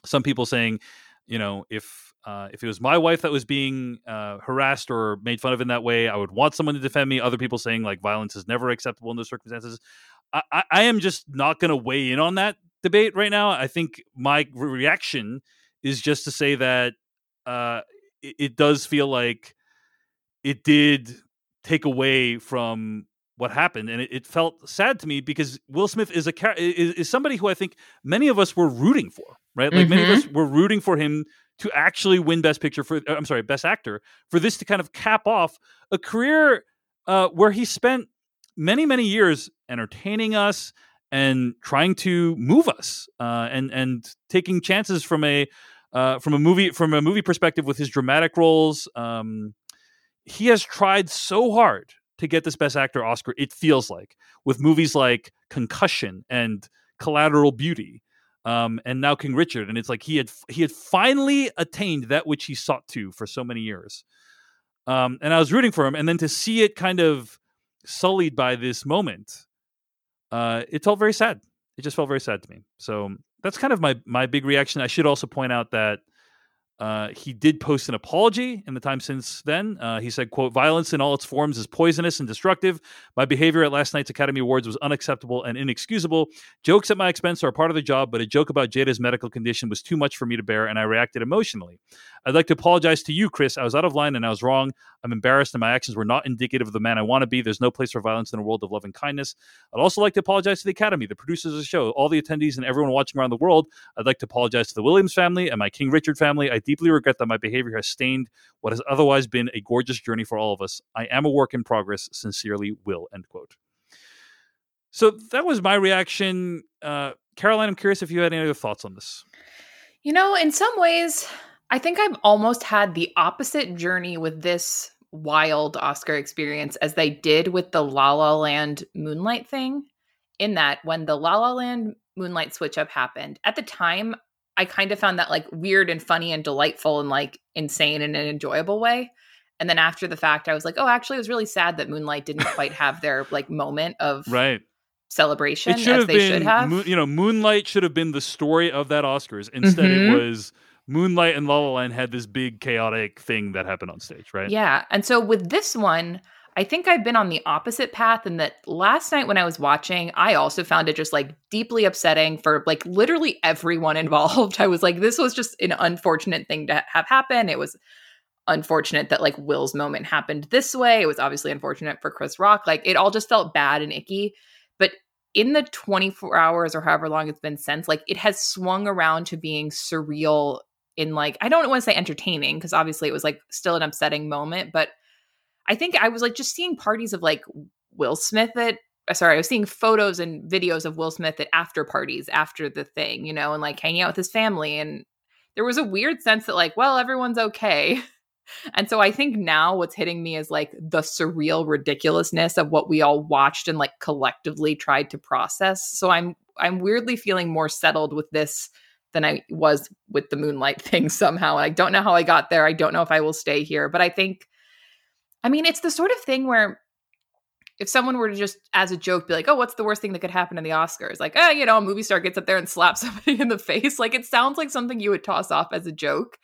some people saying, you know, if uh, if it was my wife that was being uh, harassed or made fun of in that way, I would want someone to defend me. Other people saying like violence is never acceptable in those circumstances. I, I, am just not going to weigh in on that debate right now. I think my reaction is just to say that uh, it, it does feel like it did take away from what happened and it, it, felt sad to me because will smith is a is, is, somebody who i think many of us were rooting for right like mm-hmm. many of us mm-hmm. were rooting for him to actually win best picture for uh, i'm sorry best actor for this to kind of cap off a career uh, where he spent many many years entertaining us and trying to move us uh, and and taking chances from a uh, from a movie from a movie perspective with his dramatic roles. Um, he has tried so hard to get this Best Actor Oscar. It feels like with movies like Concussion and Collateral Beauty, um, and now King Richard, and it's like he had he had finally attained that which he sought to for so many years. Um, and I was rooting for him, and then to see it kind of sullied by this moment, uh, it felt very sad. It just felt very sad to me. So that's kind of my my big reaction. I should also point out that uh, he did post an apology in the time since then. Uh, he said, "quote Violence in all its forms is poisonous and destructive. My behavior at last night's Academy Awards was unacceptable and inexcusable. Jokes at my expense are part of the job, but a joke about Jada's medical condition was too much for me to bear, and I reacted emotionally. I'd like to apologize to you, Chris. I was out of line and I was wrong. I'm embarrassed, and my actions were not indicative of the man I want to be. There's no place for violence in a world of love and kindness. I'd also like to apologize to the Academy, the producers of the show, all the attendees, and everyone watching around the world. I'd like to apologize to the Williams family and my King Richard family. I deeply regret that my behavior has stained what has otherwise been a gorgeous journey for all of us. I am a work in progress. Sincerely, Will. End quote. So that was my reaction. Uh, Caroline, I'm curious if you had any other thoughts on this. You know, in some ways, I think I've almost had the opposite journey with this wild Oscar experience as they did with the La La Land Moonlight thing. In that, when the La La Land Moonlight switch up happened, at the time, I kind of found that like weird and funny and delightful and like insane in an enjoyable way. And then after the fact, I was like, oh, actually, it was really sad that Moonlight didn't quite have their like moment of right celebration it should as they been, should have. Mo- you know, Moonlight should have been the story of that Oscars. Instead, mm-hmm. it was Moonlight and La La Land had this big chaotic thing that happened on stage, right? Yeah. And so with this one, I think I've been on the opposite path and that last night when I was watching, I also found it just like deeply upsetting for like literally everyone involved. I was like, this was just an unfortunate thing to have happen. It was unfortunate that like Will's moment happened this way. It was obviously unfortunate for Chris Rock. Like it all just felt bad and icky. But in the 24 hours or however long it's been since, like it has swung around to being surreal in like I don't want to say entertaining because obviously it was like still an upsetting moment, but I think I was like just seeing parties of like Will Smith at uh, sorry, I was seeing photos and videos of Will Smith at after parties after the thing, you know, and like hanging out with his family and there was a weird sense that like, well, everyone's okay. And so I think now what's hitting me is like the surreal ridiculousness of what we all watched and like collectively tried to process. So I'm I'm weirdly feeling more settled with this than I was with the moonlight thing somehow. And I don't know how I got there. I don't know if I will stay here, but I think, I mean, it's the sort of thing where if someone were to just, as a joke, be like, oh, what's the worst thing that could happen in the Oscars? Like, oh, you know, a movie star gets up there and slaps somebody in the face. Like, it sounds like something you would toss off as a joke.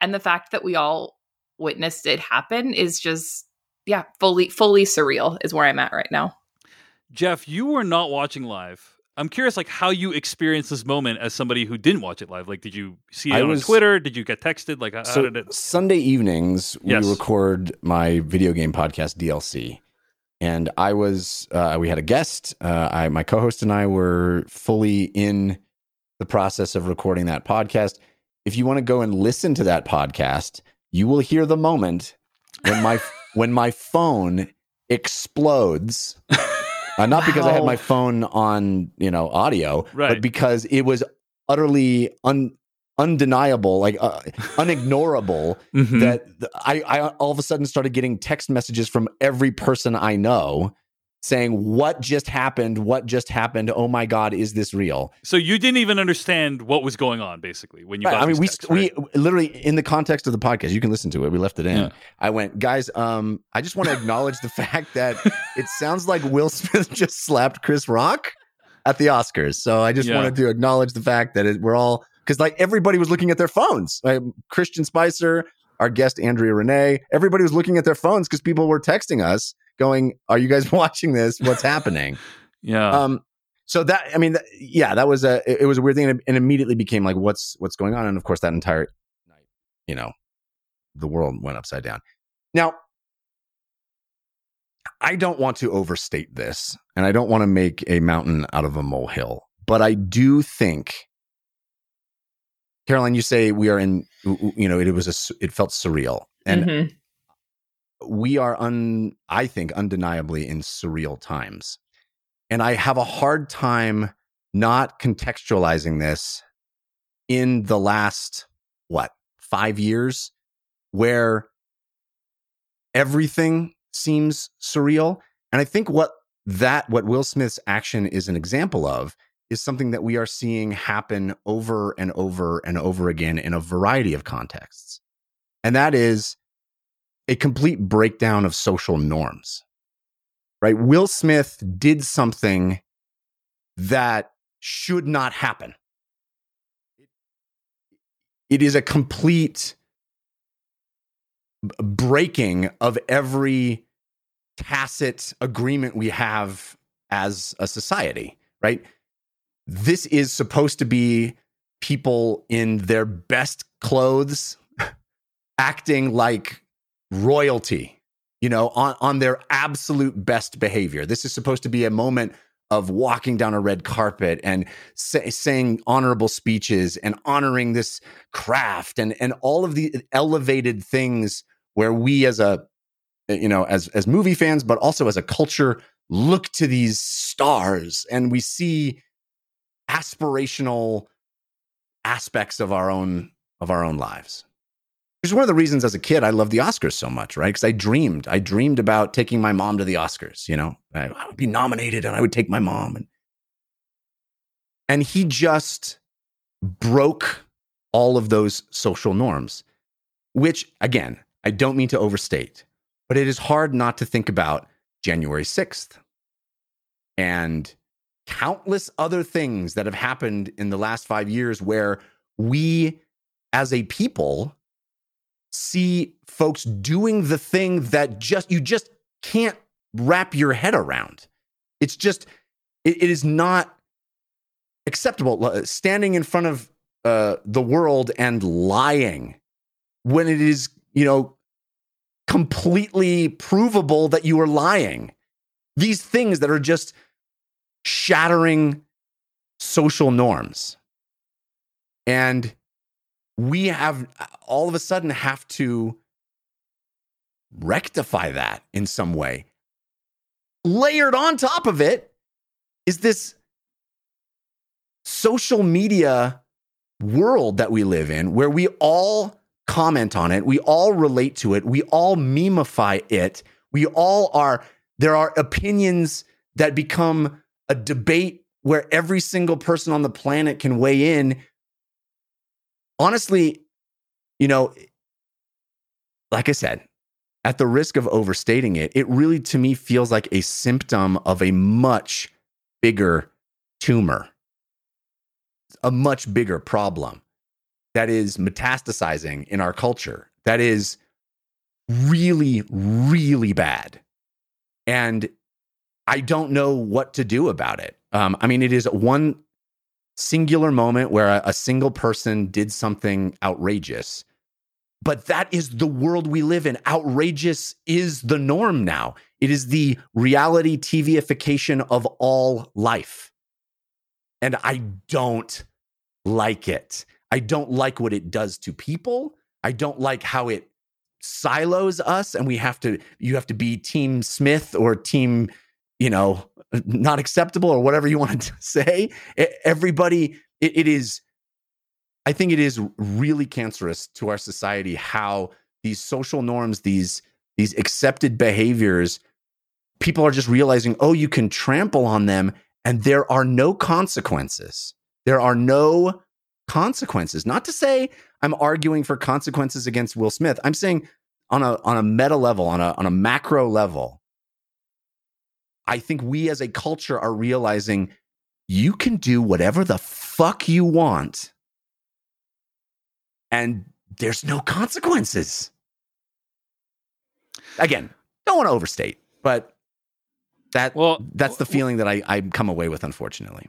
And the fact that we all witnessed it happen is just, yeah, fully, fully surreal is where I'm at right now. Jeff, you were not watching live. I'm curious, like how you experienced this moment as somebody who didn't watch it live. Like, did you see it I on was, Twitter? Did you get texted? Like, how, so did it? Sunday evenings yes. we record my video game podcast DLC, and I was uh, we had a guest. Uh, I my co-host and I were fully in the process of recording that podcast. If you want to go and listen to that podcast, you will hear the moment when my when my phone explodes. Uh, not because I had my phone on, you know, audio, Right. but because it was utterly un, undeniable, like uh, unignorable Mhm. that I, I all of a sudden started getting text messages from every person I know saying, What just happened? What just happened? Oh my God, is this real? so you didn't even understand what was going on, basically, when you Right, got I mean, we, texts, st- right? we literally, in the context of the podcast, you can listen to it. We left it in. Yeah. I went, Guys, um, I just want to acknowledge the fact that it sounds like Will Smith just slapped Chris Rock at the Oscars. So I just Yeah. wanted to acknowledge the fact that it, we're all, because like everybody was looking at their phones. Like, Christian Spicer, our guest Andrea Renee, everybody was looking at their phones because people were texting us going, "Are you guys watching this? What's happening?" yeah. um, so that I mean, th- yeah, that was a it, it was a weird thing, and it, and immediately became like, "What's what's going on?" And of course, that entire night, you know, the world went upside down. Now, I don't want to overstate this, and I don't want to make a mountain out of a molehill, but I do think. Caroline, you say we are in, you know, it, was a, it felt surreal. And Mhm. We are un i think undeniably in surreal times. And i have a hard time not contextualizing this in the last what 5 years where everything seems surreal. And i think what that what will smith's action is an example of is something that we are seeing happen over and over and over again in a variety of contexts. And that is a complete breakdown of social norms. Right? Will Smith did something that should not happen. It is a complete breaking of every tacit agreement we have as a society, right? This is supposed to be people in their best clothes acting like royalty, you know, on, on their absolute best behavior. This is supposed to be a moment of walking down a red carpet and say, saying honorable speeches and honoring this craft and, and all of the elevated things where we as a, you know, as, as movie fans, but also as a culture, look to these stars and we see aspirational aspects of our own of our own lives which is one of the reasons as a kid I loved the Oscars so much, right? Because I dreamed, I dreamed about taking my mom to the Oscars. You know, I, I would be nominated and I would take my mom, and and he just broke all of those social norms. Which again, I don't mean to overstate, but it is hard not to think about January sixth and countless other things that have happened in the last five years where we as a people see folks doing the thing that just you just can't wrap your head around. It's just it, it is not acceptable uh, standing in front of uh, the world and lying when it is you know completely provable that you are lying. These things that are just shattering social norms. And we have all of a sudden have to rectify that in some way. Layered on top of it is this social media world that we live in where we all comment on it, we all relate to it, we all memify it, we all are, there are opinions that become a debate where every single person on the planet can weigh in honestly, you know, like I said, at the risk of overstating it, it really to me feels like a symptom of a much bigger tumor, a much bigger problem that is metastasizing in our culture, that is really, really bad. And I don't know what to do about it. Um, I mean, it is one singular moment where a, a single person did something outrageous. But that is the world we live in. Outrageous is the norm now. It is the reality TVification of all life. And I don't like it. I don't like what it does to people. I don't like how it silos us and we have to you have to be team Smith or team you know not acceptable or whatever you want to say. Everybody it, it is I think it is really cancerous to our society how these social norms these these accepted behaviors people are just realizing oh you can trample on them and there are no consequences. There are no consequences. Not to say I'm arguing for consequences against Will Smith. I'm saying on a on a meta level, on a on a macro level, I think we as a culture are realizing you can do whatever the fuck you want and there's no consequences. Again, don't want to overstate, but that well, that's the feeling that I, I come away with, unfortunately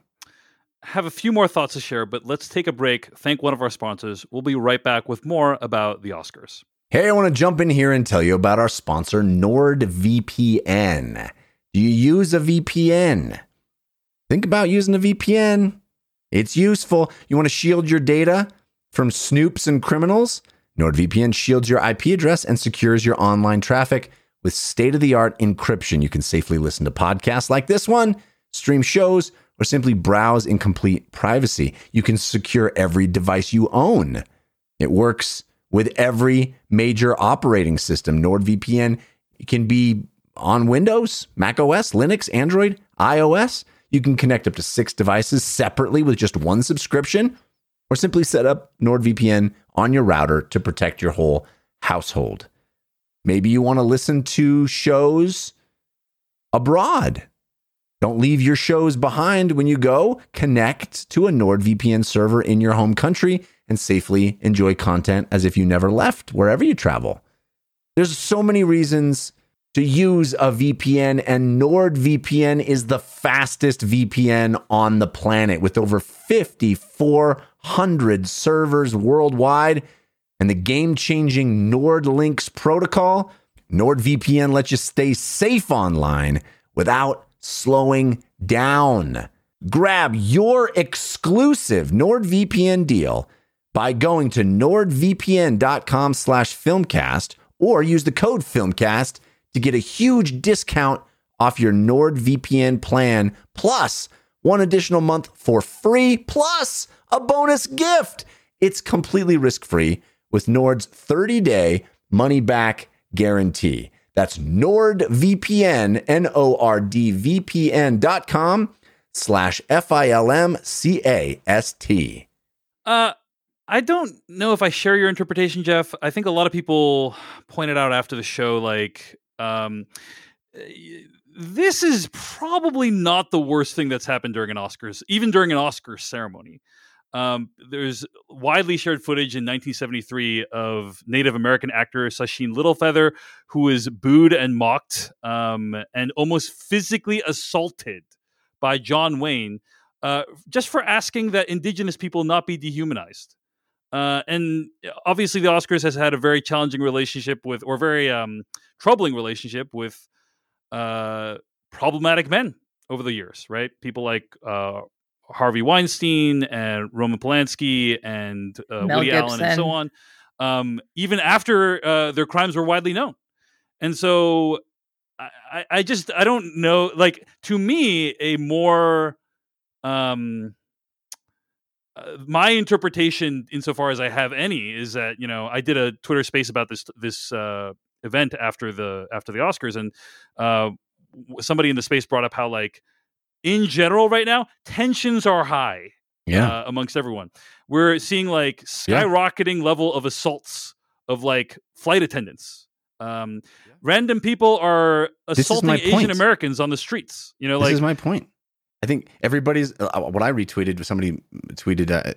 have a few more thoughts to share, but let's take a break, thank one of our sponsors. We'll be right back with more about the Oscars. Hey, I want to jump in here and tell you about our sponsor, NordVPN. Do you use a VPN? Think about using a VPN. It's useful. You want to shield your data from snoops and criminals? NordVPN shields your IP address and secures your online traffic with state of the art encryption. You can safely listen to podcasts like this one, stream shows, or simply browse in complete privacy. You can secure every device you own. It works with every major operating system. NordVPN can be on Windows, Mac OS, Linux, Android, iOS. You can connect up to six devices separately with just one subscription, or simply set up NordVPN on your router to protect your whole household. Maybe you want to listen to shows abroad don't leave your shows behind when you go. Connect to a NordVPN server in your home country and safely enjoy content as if you never left wherever you travel. There's so many reasons to use a VPN, and NordVPN is the fastest VPN on the planet with over 5,400 servers worldwide and the game changing NordLynx protocol. NordVPN lets you stay safe online without slowing down. Grab your exclusive NordVPN deal by going to nordvpn.com slash filmcast or use the code filmcast to get a huge discount off your NordVPN plan plus one additional month for free plus a bonus gift. It's completely risk-free with Nord's 30-day money-back guarantee. That's NordVPN, N-O-R-D-V-P-N dot com slash F-I-L-M-C-A-S-T. Uh, I don't know if I share your interpretation, Jeff. I think a lot of people pointed out after the show, like, um, this is probably not the worst thing that's happened during an Oscars, even during an Oscars ceremony. Um, there's widely shared footage in 1973 of Native American actor Sacheen Littlefeather, who was booed and mocked um, and almost physically assaulted by John Wayne uh, just for asking that Indigenous people not be dehumanized. Uh, and obviously, the Oscars has had a very challenging relationship with, or very um, troubling relationship with uh, problematic men over the years, right? People like uh, Harvey Weinstein and Roman Polanski and uh, Woody Gibson. Allen and so on, um, even after uh, their crimes were widely known. And so I, I just I don't know. Like to me, a more um, uh, my interpretation, insofar as I have any, is that you know I did a Twitter space about this this uh, event after the after the Oscars, and uh, somebody in the space brought up how like in general right now, tensions are high. Yeah. Uh, amongst everyone, we're seeing like skyrocketing yeah. level of assaults of like flight attendants. Um, yeah. Random people are assaulting Asian Americans on the streets. You know, this like is my point. I think everybody's uh, what I retweeted. Somebody tweeted. Uh,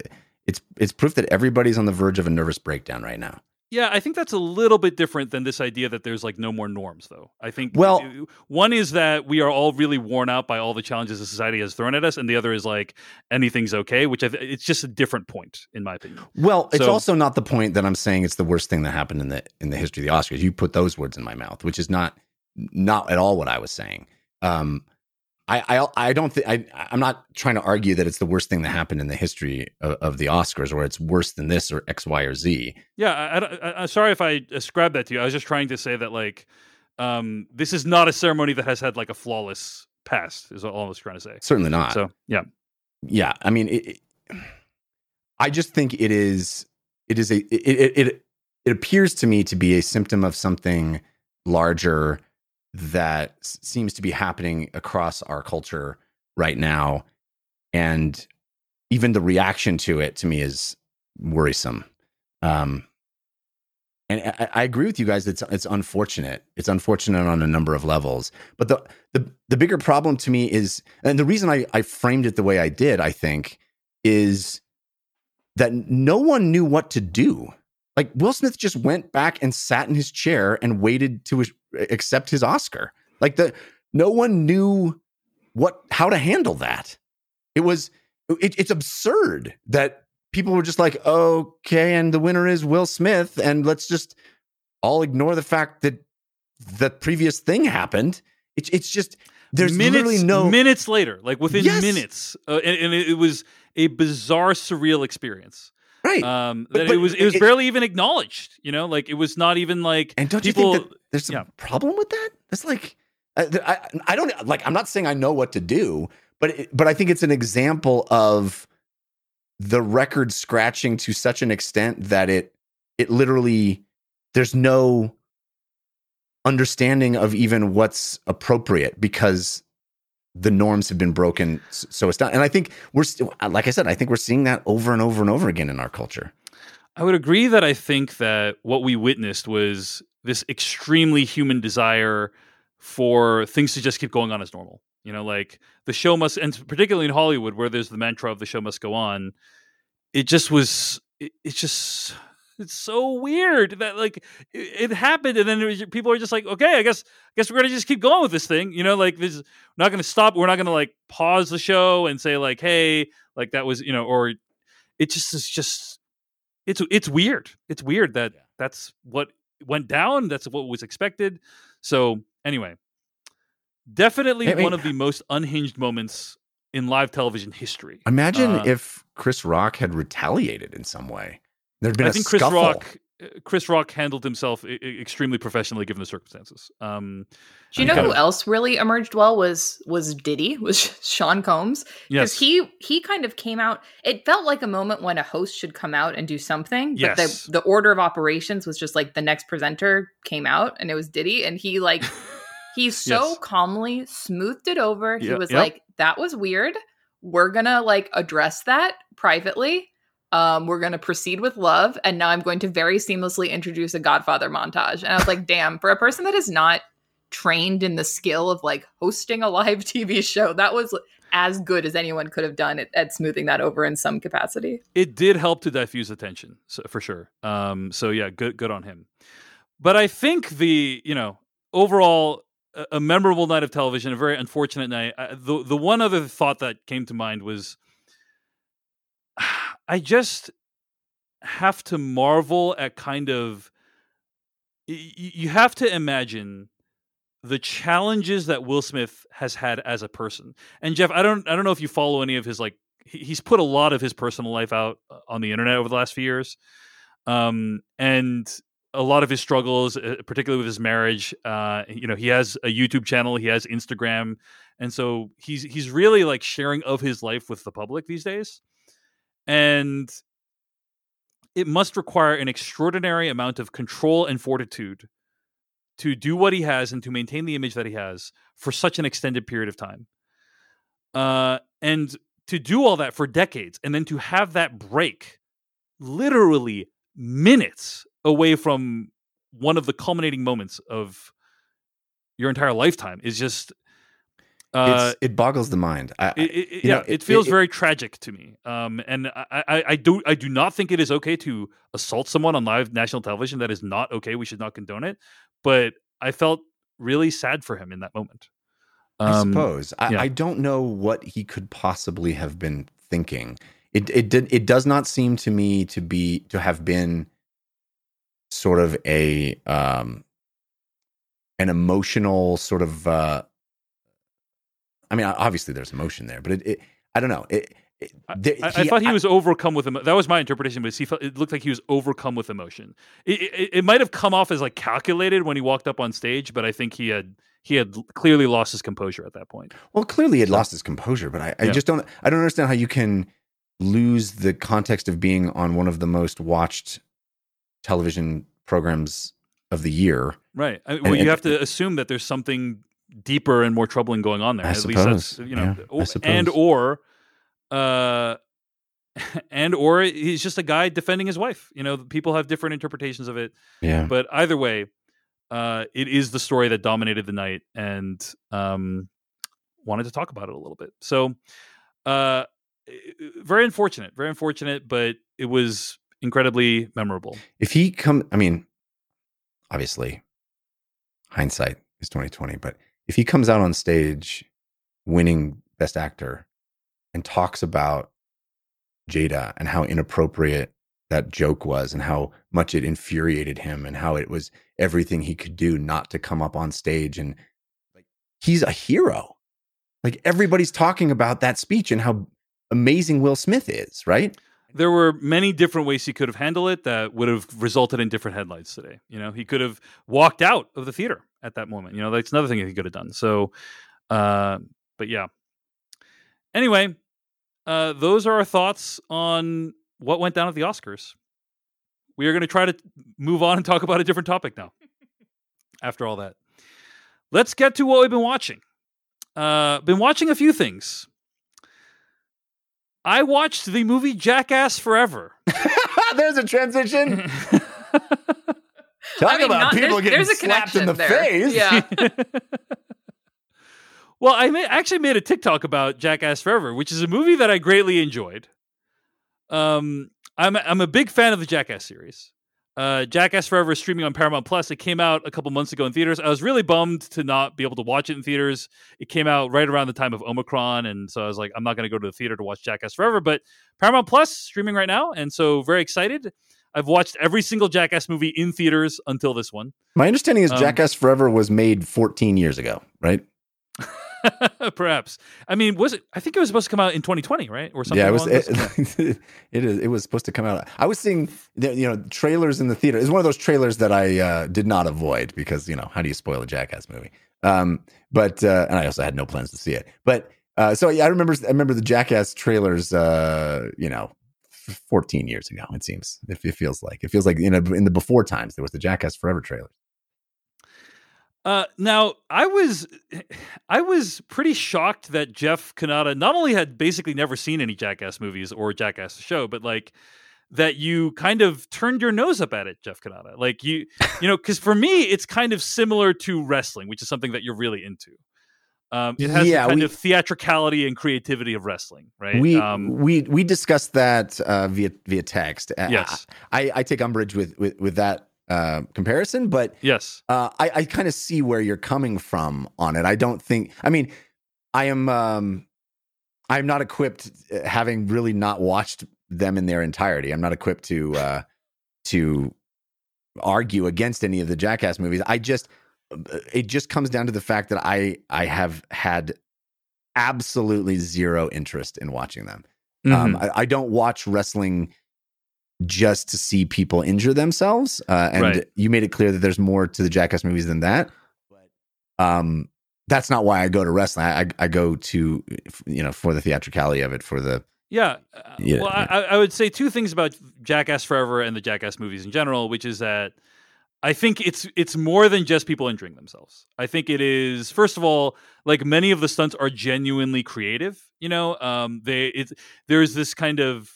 it's it's proof that everybody's on the verge of a nervous breakdown right now. Yeah, I think that's a little bit different than this idea that there's like no more norms, though. I think well, one is that we are all really worn out by all the challenges that society has thrown at us, and the other is like anything's okay, which I th- it's just a different point, in my opinion. Well, it's also not the point that I'm saying it's the worst thing that happened in the in the history of the Oscars. You put those words in my mouth, which is not not at all what I was saying. Um, I, I, I don't think I, I'm not trying to argue that it's the worst thing that happened in the history of, of the Oscars, or it's worse than this, or X, Y, or Z. Yeah, I, am sorry if I ascribed that to you. I was just trying to say that like um, this is not a ceremony that has had like a flawless past. Is all I was trying to say. Certainly not. So yeah, yeah. I mean, it, it, I just think it is. It is a. It, it it appears to me to be a symptom of something larger that seems to be happening across our culture right now. And even the reaction to it to me is worrisome. Um, and I, I, agree with you guys it's it's unfortunate. It's unfortunate on a number of levels. But the the, the bigger problem to me is and the reason I, I framed it the way i did i think is that no one knew what to do. Like Will Smith just went back and sat in his chair and waited to accept his Oscar. Like the no one knew what how to handle that. It was it, it's absurd that people were just like, okay, and the winner is Will Smith, and let's just all ignore the fact that the previous thing happened. It's it's just there's minutes, literally no minutes later, like within yes. minutes, uh, and, and, it was a bizarre, surreal experience right? Um, but, that but it was it was it, barely even acknowledged. You know, like it was not even like. And don't people, you think that there's a yeah. problem with that? It's like I, I, I don't like. I'm not saying I know what to do, but it, but I think it's an example of the record scratching to such an extent that it it literally there's no understanding of even what's appropriate because the norms have been broken so it's not and i think we're still uh, like i said i think we're seeing that over and over and over again in our culture. I would agree that i think that what we witnessed was this extremely human desire for things to just keep going on as normal. You know like the show must and particularly in hollywood where there's the mantra of the show must go on it just was it, it's just it's so weird that like it, it happened and then was, people are just like okay i guess I guess we're gonna just keep going with this thing you know like this we're not gonna stop we're not gonna like pause the show and say like hey like that was you know or it just is just it's it's weird it's weird that yeah. that's what went down that's what was expected so anyway. Definitely I mean, one of the most unhinged moments in live television history imagine uh, if chris rock had retaliated in some way There'd been I a think Chris scuffle. Rock uh, Chris Rock handled himself extremely professionally given the circumstances. Um, Do you know who of, else really emerged well was was Diddy was Sean Combs because yes. he he kind of came out. It felt like a moment when a host should come out and do something. Yes. But the the order of operations was just like the next presenter came out and it was Diddy and he like he so yes. calmly smoothed it over. He was yep. like, "That was weird. We're gonna like address that privately." Um, we're going to proceed with love. And now I'm going to very seamlessly introduce a Godfather montage. And I was like, damn, for a person that is not trained in the skill of like hosting a live TV show, that was as good as anyone could have done at, at smoothing that over in some capacity. It did help to diffuse attention so, for sure. Um, so yeah, good, good on him. But I think the, you know, overall, a, memorable night of television, a very unfortunate night. I, the the one other thought that came to mind was I just have to marvel at kind of you have to imagine the challenges that Will Smith has had as a person. And Jeff, I don't I don't know if you follow any of his like he's put a lot of his personal life out uh, on the internet over the last few years. Um, and a lot of his struggles, uh, particularly with his marriage, uh, you know, he has a YouTube channel, he has Instagram, and so he's he's really like sharing of his life with the public these days and it must require an extraordinary amount of control and fortitude to do what he has and to maintain the image that he has for such an extended period of time. Uh, and to do all that for decades and then to have that break literally minutes away from one of the culminating moments of your entire lifetime is just uh, it boggles the mind. I, it, it, yeah, know, it, it, feels very tragic to me. Um, and I, I, I, do I do not think it is okay to assault someone on live national television. That is not okay. We should not condone it. But I felt really sad for him in that moment. Um, I suppose I, yeah. I, don't know what he could possibly have been thinking. It it did it does not seem to me to be to have been sort of a um an emotional sort of uh I mean, obviously there's emotion there, but it, it I don't know. It, it, there, I, I thought he was overcome with emo- that was my interpretation, but he felt, it looked like he was overcome with emotion. It, it, it might have come off as like calculated when he walked up on stage, but I think he had he had clearly lost his composure at that point. Well, clearly he had lost his composure, but I, I Yeah. just don't I don't understand how you can lose the context of being on one of the most watched television programs of the year. Right. I, well, And- you have to assume that there's something deeper and more troubling going on there. I At least that's suppose. you know, Yeah, I or- and or, uh, and or he's just a guy defending his wife. You know, people have different interpretations of it, Yeah. but either way, uh, it is the story that dominated the night, and um, wanted to talk about it a little bit. So, uh, very unfortunate, very unfortunate, but it was incredibly memorable. If he come I mean, obviously hindsight is 2020, but if he comes out on stage winning best actor and talks about Jada and how inappropriate that joke was and how much it infuriated him and how it was everything he could do not to come up on stage and like he's a hero. Like everybody's talking about that speech and how amazing Will Smith is, right? there were many different ways he could have handled it that would have resulted in different headlines today. You know, he could have walked out of the theater at that moment. You know, that's another thing he could have done. So, uh, but yeah. Anyway, uh, those are our thoughts on what went down at the Oscars. We are going to try to move on and talk about a different topic now. After all that, let's get to what we've been watching. Uh, been watching a few things. I watched the movie Jackass Forever. There's a transition. Talk I mean, about not- people there's- getting there's a slapped in the there. face. Yeah. well, I ma- actually made a TikTok about Jackass Forever, which is a movie that I greatly enjoyed. Um, I'm I'm a big fan of the Jackass series. Uh, Jackass Forever is streaming on Paramount Plus. It came out a couple months ago in theaters. I was really bummed to not be able to watch it in theaters. It came out right around the time of Omicron, and so I was like, I'm not going to go to the theater to watch Jackass Forever. But Paramount Plus streaming right now, and so very excited. I've watched every single Jackass movie in theaters until this one. My understanding is Um, Jackass Forever was made 14 years ago, right? Perhaps. I mean, was it? I think it was supposed to come out in 2020, right, or something. yeah, it was. It, it is. It was supposed to come out. I was seeing, the, you know, trailers in the theater. It's one of those trailers that I uh, did not avoid because you know how do you spoil a Jackass movie? Um, but uh, and I also had no plans to see it. But uh, so yeah, I remember. I remember the Jackass trailers. Uh, you know. 14 years ago, it seems. It, it feels like it feels like in, a, in the before times there was the Jackass Forever trailer. Uh, now I was, I was pretty shocked that Jeff Cannata not only had basically never seen any Jackass movies or Jackass show, but like that you kind of turned your nose up at it, Jeff Cannata. Like you, you know, because for me it's kind of similar to wrestling, which is something that you're really into. Um, it has Yeah, the kind we- of theatricality and creativity of wrestling, right? We um, we we discussed that uh, via via text. Uh, yes, I, I take umbrage with with, with that uh, comparison, but yes, uh, I, I kind of see where you're coming from on it. I don't think. I mean, I am. Um, I'm not equipped, uh, having really not watched them in their entirety. I'm not equipped to uh, to argue against any of the Jackass movies. I just it just comes down to the fact that I I have had absolutely zero interest in watching them. Um, Mhm. I, I don't watch wrestling just to see people injure themselves. Uh, and Right. you made it clear that there's more to the Jackass movies than that. But um, that's not why I go to wrestling. I, I, I go to, you know, for the theatricality of it, for the, Yeah. uh, Yeah, well, yeah. I, I would say two things about Jackass Forever and the Jackass movies in general, which is that I think it's it's more than just people injuring themselves. I think it is first of all, like many of the stunts are genuinely creative. You know, um, they it's there's this kind of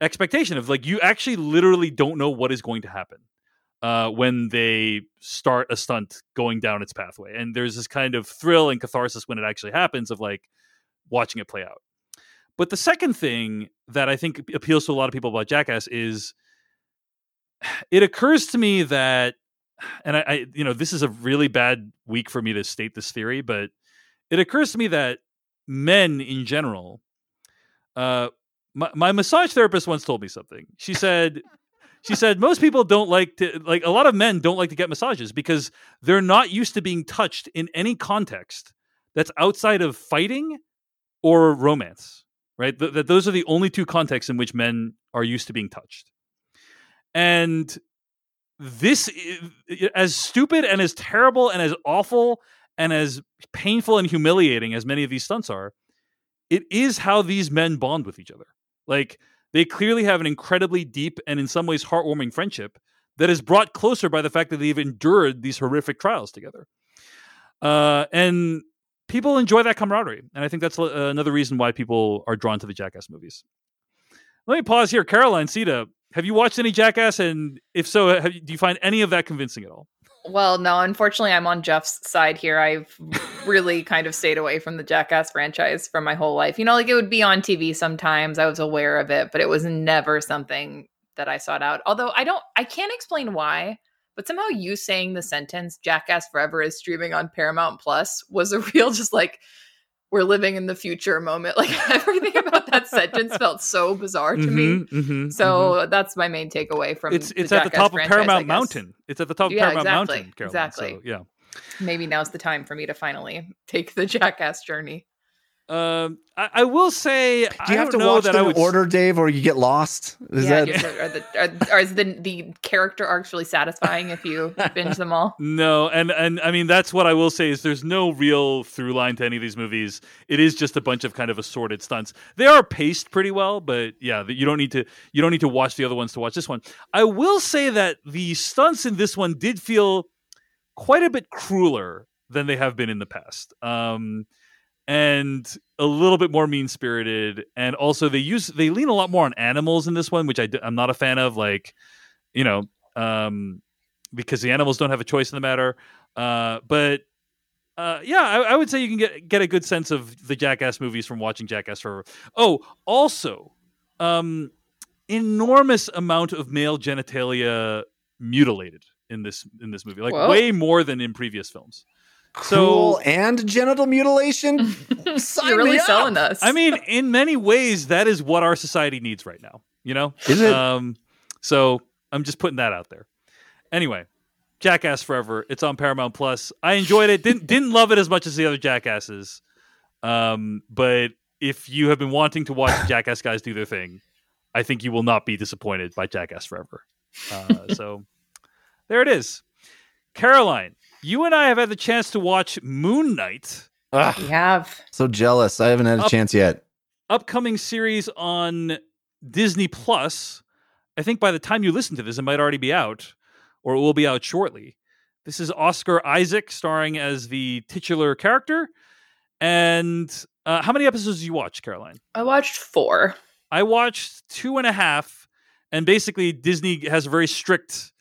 expectation of like you actually literally don't know what is going to happen uh, when they start a stunt going down its pathway, and there's this kind of thrill and catharsis when it actually happens of like watching it play out. But the second thing that I think appeals to a lot of people about Jackass is it occurs to me that, and I, I, you know, this is a really bad week for me to state this theory, but it occurs to me that men in general, uh, my, my massage therapist once told me something. She said, she said most people don't like to like a lot of men don't like to get massages because they're not used to being touched in any context that's outside of fighting or romance, right? Th- that those are the only two contexts in which men are used to being touched. And this, as stupid and as terrible and as awful and as painful and humiliating as many of these stunts are, it is how these men bond with each other. Like they clearly have an incredibly deep and in some ways heartwarming friendship that is brought closer by the fact that they've endured these horrific trials together. Uh, and people enjoy that camaraderie, and I think that's another reason why people are drawn to the Jackass movies. Let me pause here, Caroline Siede. Have you watched any Jackass, and if so, have, do you find any of that convincing at all? Well, no, unfortunately, I'm on Jeff's side here. I've really kind of stayed away from the Jackass franchise for my whole life. You know, like it would be on TV sometimes. I was aware of it, but it was never something that I sought out. Although I don't, I can't explain why, but somehow you saying the sentence "Jackass Forever" is streaming on Paramount Plus was a real just like we're living in the future moment. Like everything about that sentence felt so bizarre to mm-hmm, me. Mm-hmm, so mm-hmm. that's my main takeaway from it's it's the at the top of Paramount Mountain. It's at the top of yeah, Paramount exactly, Mountain. Caroline, exactly. So, yeah. Maybe now's the time for me to finally take the Jackass journey. Um, I, I, will say, do you have to watch the would... order, Dave, or you get lost? Is yeah, that are the, are, are, is the the character arcs really satisfying if you binge them all? No, and and I mean that's what I will say is there's no real through line to any of these movies. It is just a bunch of kind of assorted stunts. They are paced pretty well, but yeah, you don't need to you don't need to watch the other ones to watch this one. I will say that the stunts in this one did feel quite a bit crueler than they have been in the past. Um, and a little bit more mean spirited and also they use they lean a lot more on animals in this one which I, i'm not a fan of like you know um because the animals don't have a choice in the matter uh but uh, yeah, I, I, would say you can get get a good sense of the Jackass movies from watching Jackass Forever. Oh, also, um, enormous amount of male genitalia mutilated in this in this movie, like Whoa. way more than in previous films so, and genital mutilation. You're really selling us. I mean, in many ways, that is what our society needs right now. You know, is it? Um, so I'm just putting that out there. Anyway, Jackass Forever. It's on Paramount Plus. I enjoyed it. didn't didn't love it as much as the other Jackasses. Um, but if you have been wanting to watch Jackass guys do their thing, I think you will not be disappointed by Jackass Forever. Uh, so there it is. Caroline, you and I have had the chance to watch Moon Knight. Ugh, we have. So jealous. I haven't had a Up, chance yet. Upcoming series on Disney Plus. I think by the time you listen to this, it might already be out, or it will be out shortly. This is Oscar Isaac starring as the titular character. And uh, how many episodes did you watch, Caroline? I watched four. I watched two and a half. And basically, Disney has a very strict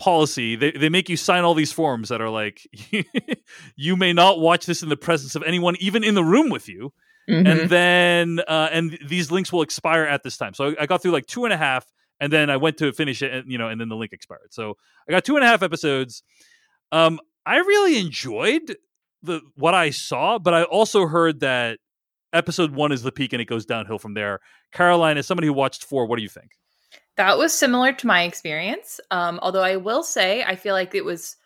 policy they, they make you sign all these forms that are like you may not watch this in the presence of anyone even in the room with you. Mm-hmm. and then uh, and these links will expire at this time. So I, I, got through like two and a half and then i went to finish it and you know and then the link expired. So i got two and a half episodes. Um i really enjoyed the what i saw but i also heard that episode one is the peak and it goes downhill from there. Caroline as somebody who watched four what do you think that was similar to my experience. Um, although I will say, I feel like it was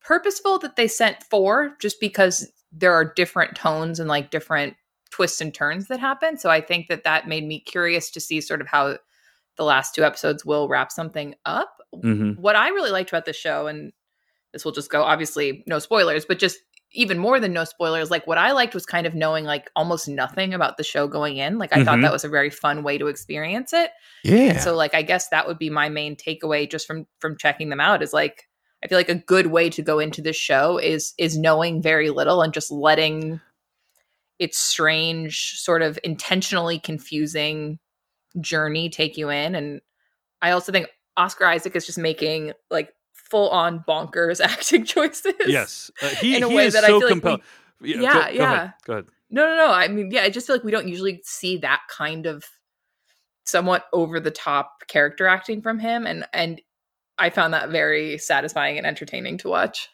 purposeful that they sent four just because there are different tones and like different twists and turns that happen. So I think that that made me curious to see sort of how the last two episodes will wrap something up. Mm-hmm. What I really liked about the show, and this will just go obviously no spoilers, but just even more than no spoilers, like what I liked was kind of knowing like almost nothing about the show going in. Like I mm-hmm. thought that was a very fun way to experience it. Yeah. so like I guess that would be my main takeaway just from from checking them out is like I feel like a good way to go into this show is is knowing very little and just letting its strange sort of intentionally confusing journey take you in and I also think Oscar Isaac is just making like full on bonkers acting choices. Yes, uh, he, in a he way that so I feel compelled. like we, yeah, yeah. Go, go, ahead. go ahead. No, no, no. I mean, yeah, I just feel like we don't usually see that kind of somewhat over the top character acting from him, and and I found that very satisfying and entertaining to watch.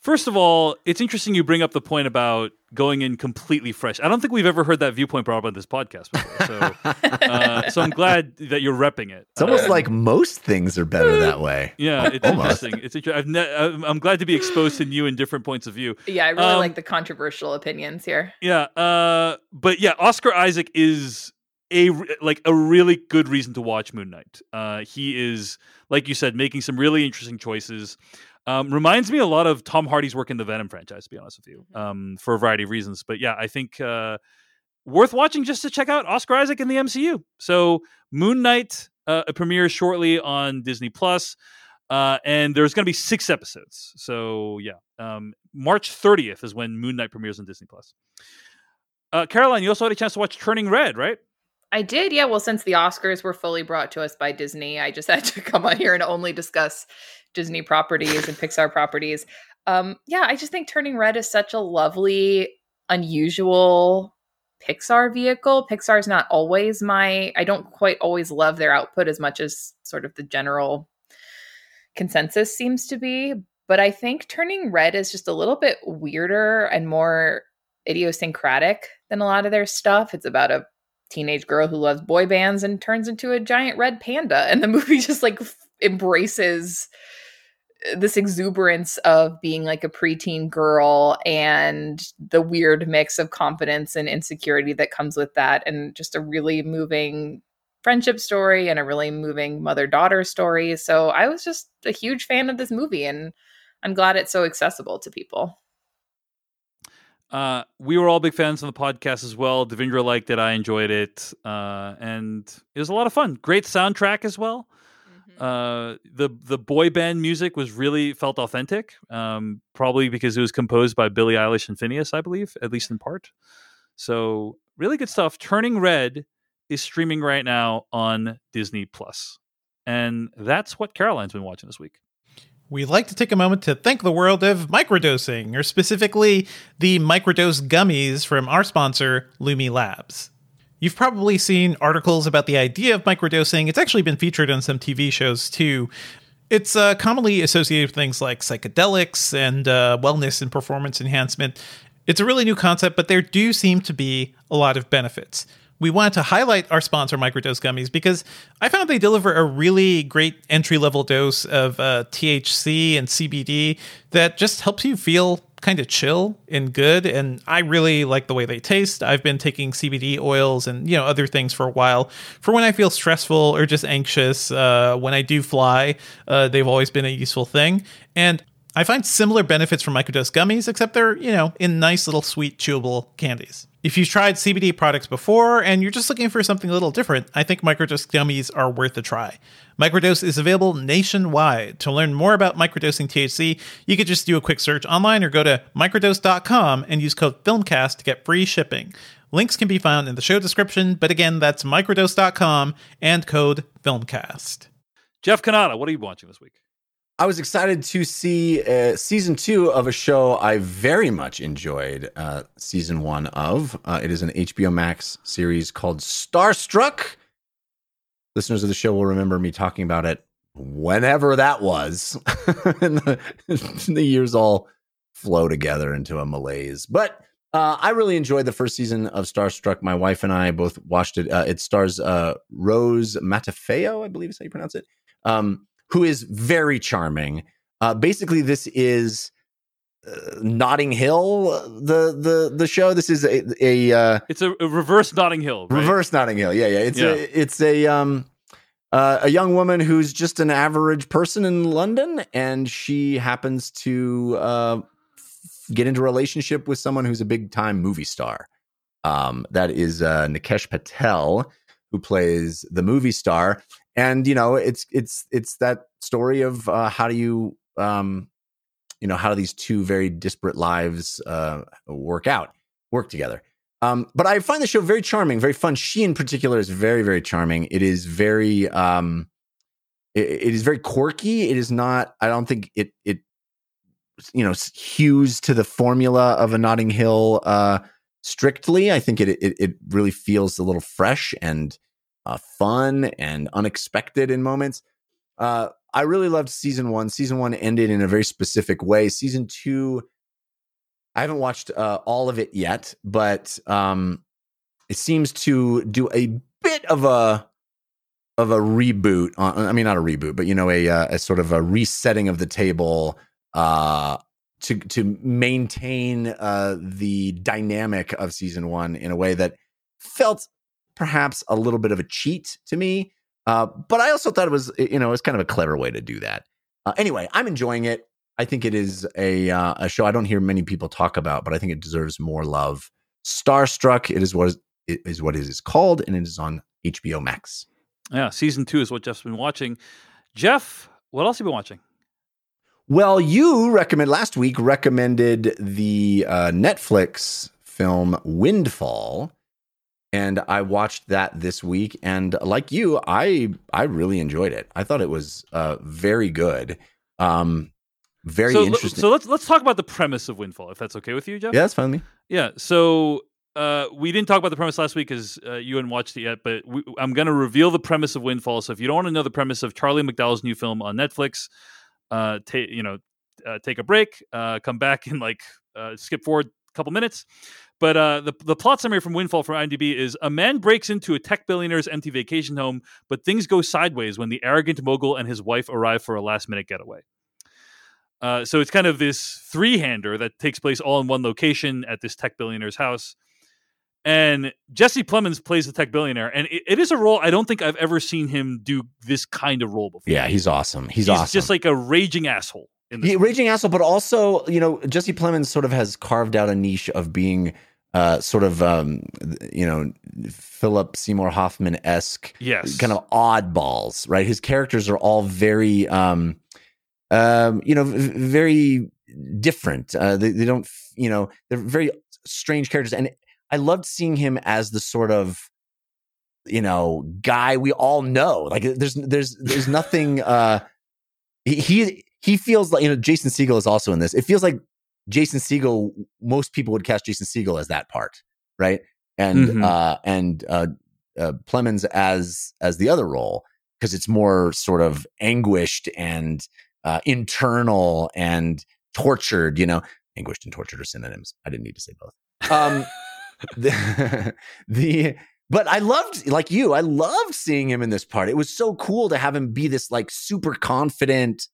First of all, it's interesting you bring up the point about going in completely fresh. I don't think we've ever heard that viewpoint brought up on this podcast before. So, uh, so I'm glad that you're repping it. It's almost Um, like most things are better that way. yeah, it's Almost. interesting. It's inter- I've ne- I'm I'm glad to be exposed to new and different points of view. Yeah, I really Um, like the controversial opinions here. Yeah, uh, but yeah, Oscar Isaac is a like a really good reason to watch Moon Knight. Uh, he is, like you said, making some really interesting choices. Um, reminds me a lot of Tom Hardy's work in the Venom franchise, to be honest with you, um, for a variety of reasons. But yeah, I think uh, worth watching just to check out Oscar Isaac in the MCU. So Moon Knight uh, premieres shortly on Disney Plus. Uh, and there's going to be six episodes. So yeah, um, March 30th is when Moon Knight premieres on Disney Plus. Uh, Caroline, you also had a chance to watch Turning Red, right? I did, yeah. Well, since the Oscars were fully brought to us by Disney, I just had to come on here and only discuss Disney properties and Pixar properties. Um, yeah, I just think Turning Red is such a lovely, unusual Pixar vehicle. Pixar's not always my, I don't quite always love their output as much as sort of the general consensus seems to be. But I think Turning Red is just a little bit weirder and more idiosyncratic than a lot of their stuff. It's about a teenage girl who loves boy bands and turns into a giant red panda and the movie just like f- embraces uh, this exuberance of being like a preteen girl and the weird mix of confidence and insecurity that comes with that and just a really moving friendship story and a really moving mother-daughter story. So i was just a huge fan of this movie and i'm glad it's so accessible to people Uh, we were all big fans on the podcast as well. Devindra liked it. I enjoyed it. Uh, and it was a lot of fun. Great soundtrack as well. Uh, the the boy band music was really felt authentic. Um, probably because it was composed by Billie Eilish and Phineas, I believe, at least in part. So really good stuff. Turning Red is streaming right now on Disney Plus, and that's what Caroline's been watching this week. We'd like to take a moment to thank the world of microdosing, or specifically the microdose gummies from our sponsor, Lumi Labs. You've probably seen articles about the idea of microdosing. It's actually been featured on some TV shows too. It's uh, commonly associated with things like psychedelics and uh, wellness and performance enhancement. It's a really new concept, but there do seem to be a lot of benefits. We wanted to highlight our sponsor, Microdose Gummies, because I found they deliver a really great entry level dose of uh, THC and CBD that just helps you feel kind of chill and good. And I really like the way they taste. I've been taking CBD oils and you know other things for a while for when I feel stressful or just anxious. Uh, when I do fly, uh, they've always been a useful thing. And I find similar benefits from microdose gummies, except they're, you know, in nice little sweet chewable candies. If you've tried CBD products before and you're just looking for something a little different, I think microdose gummies are worth a try. Microdose is available nationwide. To learn more about microdosing THC, you could just do a quick search online or go to microdose.com and use code FILMCAST to get free shipping. Links can be found in the show description, but again, that's microdose.com and code FILMCAST. Jeff Cannata, what are you watching this week? I was excited to see uh, season two of a show I very much enjoyed uh, season one of. Uh, it is an HBO Max series called Starstruck. Listeners of the show will remember me talking about it whenever that was. and, the, the years all flow together into a malaise. But uh, I really enjoyed the first season of Starstruck. My wife and I both watched it. Uh, it stars uh, Rose Matafeo, I believe is how you pronounce it, um, who is very charming. Uh, basically, this is uh, Notting Hill, the the the show. This is a, a uh, It's a, a reverse Notting Hill. Right? reverse Notting Hill. Yeah, yeah. It's Yeah. a it's a um uh, a young woman who's just an average person in London, and she happens to uh, get into a relationship with someone who's a big time movie star. Um, that is uh, Nikesh Patel, who plays the movie star, and you know it's it's it's that story of uh, how do you um, you know how do these two very disparate lives uh, work out work together um, but I find the show very charming, very fun. She in particular is very, very charming. It is very, um, it, it is very quirky. It is not. I don't think it it you know hews to the formula of a Notting Hill uh, strictly. I think it it it really feels a little fresh and uh, fun and unexpected in moments. Uh, I really loved season one. Season one ended in a very specific way. Season two, I haven't watched uh, all of it yet, but um, it seems to do a bit of a of a reboot. On, I mean, not a reboot, but you know, a uh, a sort of a resetting of the table uh, to to maintain uh, the dynamic of season one in a way that felt perhaps a little bit of a cheat to me. Uh, but I also thought it was, you know, it was kind of a clever way to do that. Uh, anyway, I'm enjoying it. I think it is a uh, a show I don't hear many people talk about, but I think it deserves more love. Starstruck, it is what is, it is what it is called, and it is on HBO Max. Yeah, season two is what Jeff's been watching. Jeff, what else have you been watching? Well, you recommend last week recommended the uh, Netflix film Windfall, and I watched that this week. And like you, I I really enjoyed it. I thought it was uh, very good. Um, very so, interesting. So let's let's talk about the premise of Windfall, if that's okay with you, Jeff. Yeah, that's fine with me. Yeah. So uh, we didn't talk about the premise last week because uh, you hadn't watched it yet, but we, I'm going to reveal the premise of Windfall. So if you don't want to know the premise of Charlie McDowell's new film on Netflix, uh, ta- you know, uh, take a break, uh, come back and like uh, skip forward couple minutes. But uh, the the plot summary from Windfall from IMDb is: a man breaks into a tech billionaire's empty vacation home, but things go sideways when the arrogant mogul and his wife arrive for a last minute getaway. Uh, so it's kind of this three hander that takes place all in one location at this tech billionaire's house. And Jesse Plemons plays the tech billionaire, and it, it is a role I don't think I've ever seen him do this kind of role before. Yeah, he's awesome. He's, He's awesome. just like a raging asshole. Raging asshole, but also you know Jesse Plemons sort of has carved out a niche of being uh, sort of um, you know Philip Seymour Hoffman esque yes, kind of oddballs, right? His characters are all very, um, um, you know, v- very different. Uh, they, they don't, you know, they're very strange characters, and I loved seeing him as the sort of, you know, guy we all know. Like, there's, there's, there's nothing. Uh, he he- he feels like you know Jason Segel is also in this. It feels like Jason Segel. Most people would cast Jason Segel as that part, right? And Mhm. uh, and uh, uh, Plemons as as the other role because it's more sort of anguished and uh, internal and tortured. You know, anguished and tortured are synonyms. I didn't need to say both. Um, the, the but I loved like you. I loved seeing him in this part. It was so cool to have him be this like super confident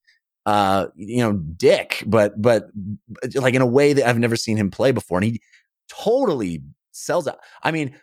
uh you know dick but but but, like in a way that I've never seen him play before and he totally sells out. I mean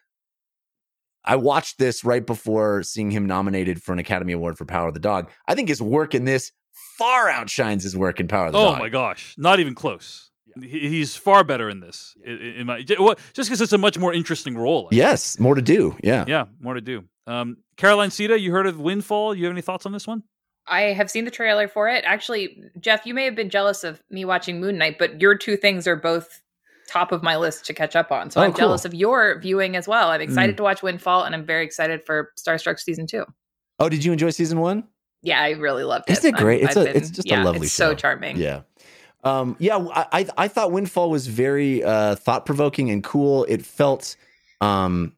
I watched this right before seeing him nominated for an Academy Award for Power of the Dog. I think his work in this far outshines his work in Power of the Oh Dog. my gosh, not even close. He, he's far better in this. In, in my, just because it's a much more interesting role. I think. Yes, more to do. Yeah. yeah, more to do. Um, Caroline Siede, you heard of Windfall? You have any thoughts on this one? I have seen the trailer for it. Actually, Jeff, you may have been jealous of me watching Moon Knight, but your two things are both top of my list to catch up on. So Oh, I'm cool. jealous of your viewing as well. I'm excited to watch Windfall, and I'm very excited for Starstruck season two. Oh, did you enjoy season one? Yeah, I really loved it. Isn't it great? I'm- It's I've a- it's just a lovely it's so charming. Yeah. Um, yeah, I, I I thought Windfall was very uh, thought provoking and cool. It felt, um,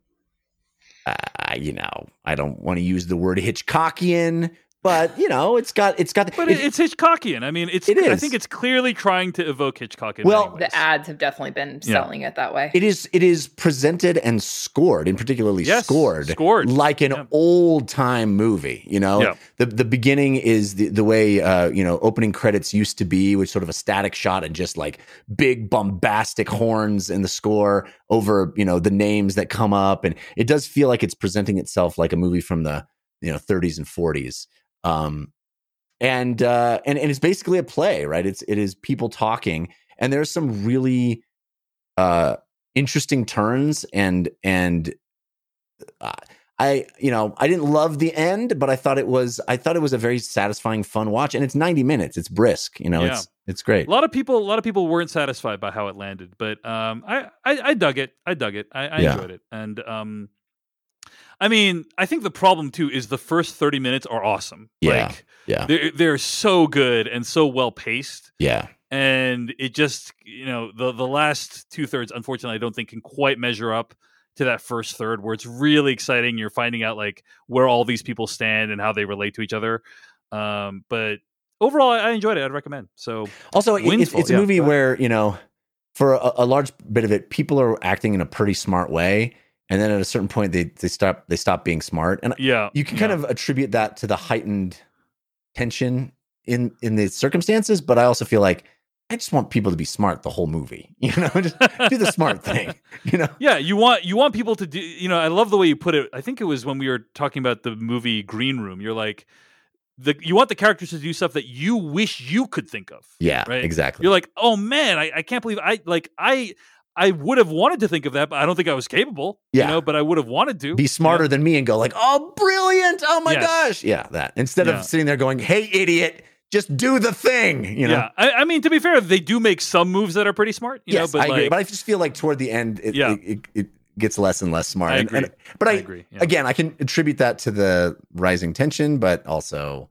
uh, you know, I don't want to use the word Hitchcockian, but you know, it's got it's got. But it, it's Hitchcockian. I mean, it's. It I think it's clearly trying to evoke Hitchcock. In Well. The ads have definitely been Yeah. selling it that way. It is it is presented and scored, and particularly Yes, scored, scored. like an Yeah. old time movie. You know, Yeah. the the beginning is the the way uh, you know opening credits used to be, with sort of a static shot and just like big bombastic horns in the score over you know the names that come up, and it does feel like it's presenting itself like a movie from the you know 30s and 40s. Um, and uh, and and it's basically a play, right? It's it is people talking, and there's some really uh interesting turns and and uh, I you know I didn't love the end, but I thought it was I thought it was a very satisfying, fun watch, and it's 90 minutes. It's brisk, you know. Yeah. It's it's great. a lot of people, a lot of people weren't satisfied by how it landed, but um, I, I, I dug it. I dug it. I, I Yeah. enjoyed it, and um, I mean, I think the problem too is the first thirty minutes are awesome. Yeah. Like, Yeah, they're they're so good and so well paced. yeah, and it just you know the the last two thirds unfortunately i don't think can quite measure up to that first third where it's really exciting you're finding out like where all these people stand and how they relate to each other Um, but overall, I, I enjoyed it. I'd recommend. So Also, it- it's, it's a yeah, movie where you know, for a, a large bit of it, people are acting in a pretty smart way, and then at a certain point, they they stop they stop being smart, and yeah, you can kind yeah. of attribute that to the heightened tension in in the circumstances. But I also feel like I just want people to be smart the whole movie. You know, just do the smart thing. You know, Yeah, you want you want people to do. You know, I love the way you put it. I think it was when we were talking about the movie Green Room. You're like, the you want the characters to do stuff that you wish you could think of. yeah, Right. exactly. You're like, oh man, I, I can't believe I like I I would have wanted to think of that, but I don't think I was capable. Yeah. you know, but I would have wanted to be smarter than me and go like, "Oh, brilliant! Oh my Yes. gosh!" Yeah, that instead Yeah. of sitting there going, "Hey, idiot, just do the thing." You know. Yeah, I, I mean, to be fair, they do make some moves that are pretty smart. You yes, know, but I agree. But I just feel like toward the end, it Yeah. it, it, it gets less and less smart. I And- and- but I, I agree. yeah. again, I can attribute that to the rising tension, but also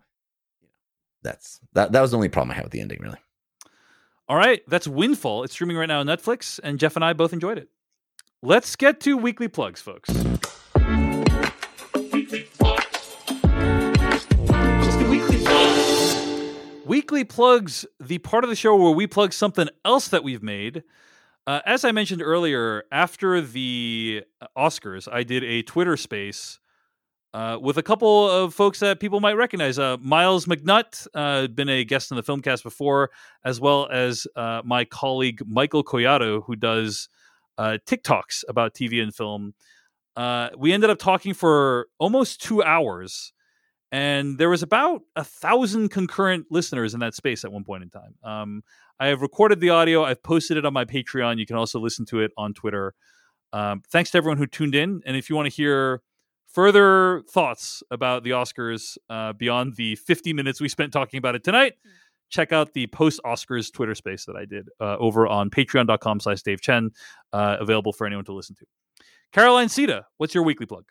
that's that. That was the only problem I had with the ending, really. All right, that's Windfall. It's streaming right now on Netflix, and Jeff and I both enjoyed it. Let's get to weekly plugs, folks. Weekly plugs, the part of the show where we plug something else that we've made. Uh, as I mentioned earlier, after the Oscars, I did a Twitter space uh, with a couple of folks that people might recognize. Uh, Myles McNutt, uh, been a guest in the Filmcast before, as well as uh, my colleague Michael Collado, who does uh, TikToks about TV and film. We ended up talking for almost two hours, and there was about a thousand concurrent listeners in that space at one point in time. Um, I have recorded the audio. I've posted it on my Patreon. You can also listen to it on Twitter. Um, thanks to everyone who tuned in. And if you want to hear further thoughts about the Oscars uh, beyond the 50 minutes we spent talking about it tonight, check out the post Oscars Twitter space that I did uh, over on patreon.com slash Dave Chen, uh, available for anyone to listen to. Caroline Siede, what's your weekly plug?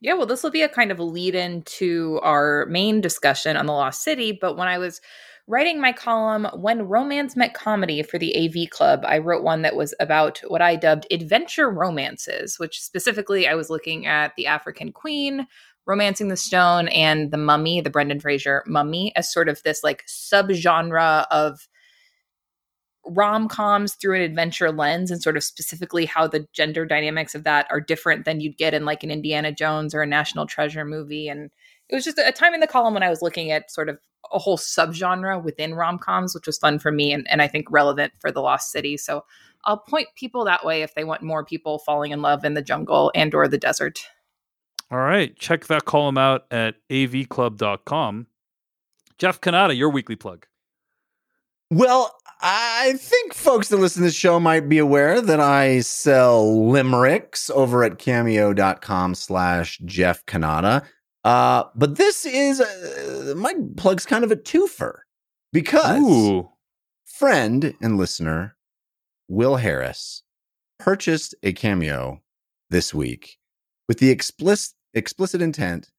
Yeah, well, this will be a kind of a lead in to our main discussion on the Lost City. But when I was writing my column, When Romance Met Comedy for the AV Club, I wrote one that was about what I dubbed adventure romances, which specifically I was looking at The African Queen, Romancing the Stone, and The Mummy, the Brendan Fraser Mummy, as sort of this like subgenre of rom coms through an adventure lens and sort of specifically how the gender dynamics of that are different than you'd get in like an Indiana Jones or a National Treasure movie. And it was just a time in the column when I was looking at sort of a whole subgenre within rom coms, which was fun for me and, and I think relevant for The Lost City. So I'll point people that way if they want more people falling in love in the jungle and or the desert. All right. Check that column out at avclub.com. Jeff Cannata, your weekly plug. Well, I think folks that listen to this show might be aware that I sell limericks over at cameo.com slash Jeff Cannata. Uh, but this is, uh, my plug's kind of a twofer because Ooh. friend and listener Wil Harris purchased a cameo this week with the explicit explicit intent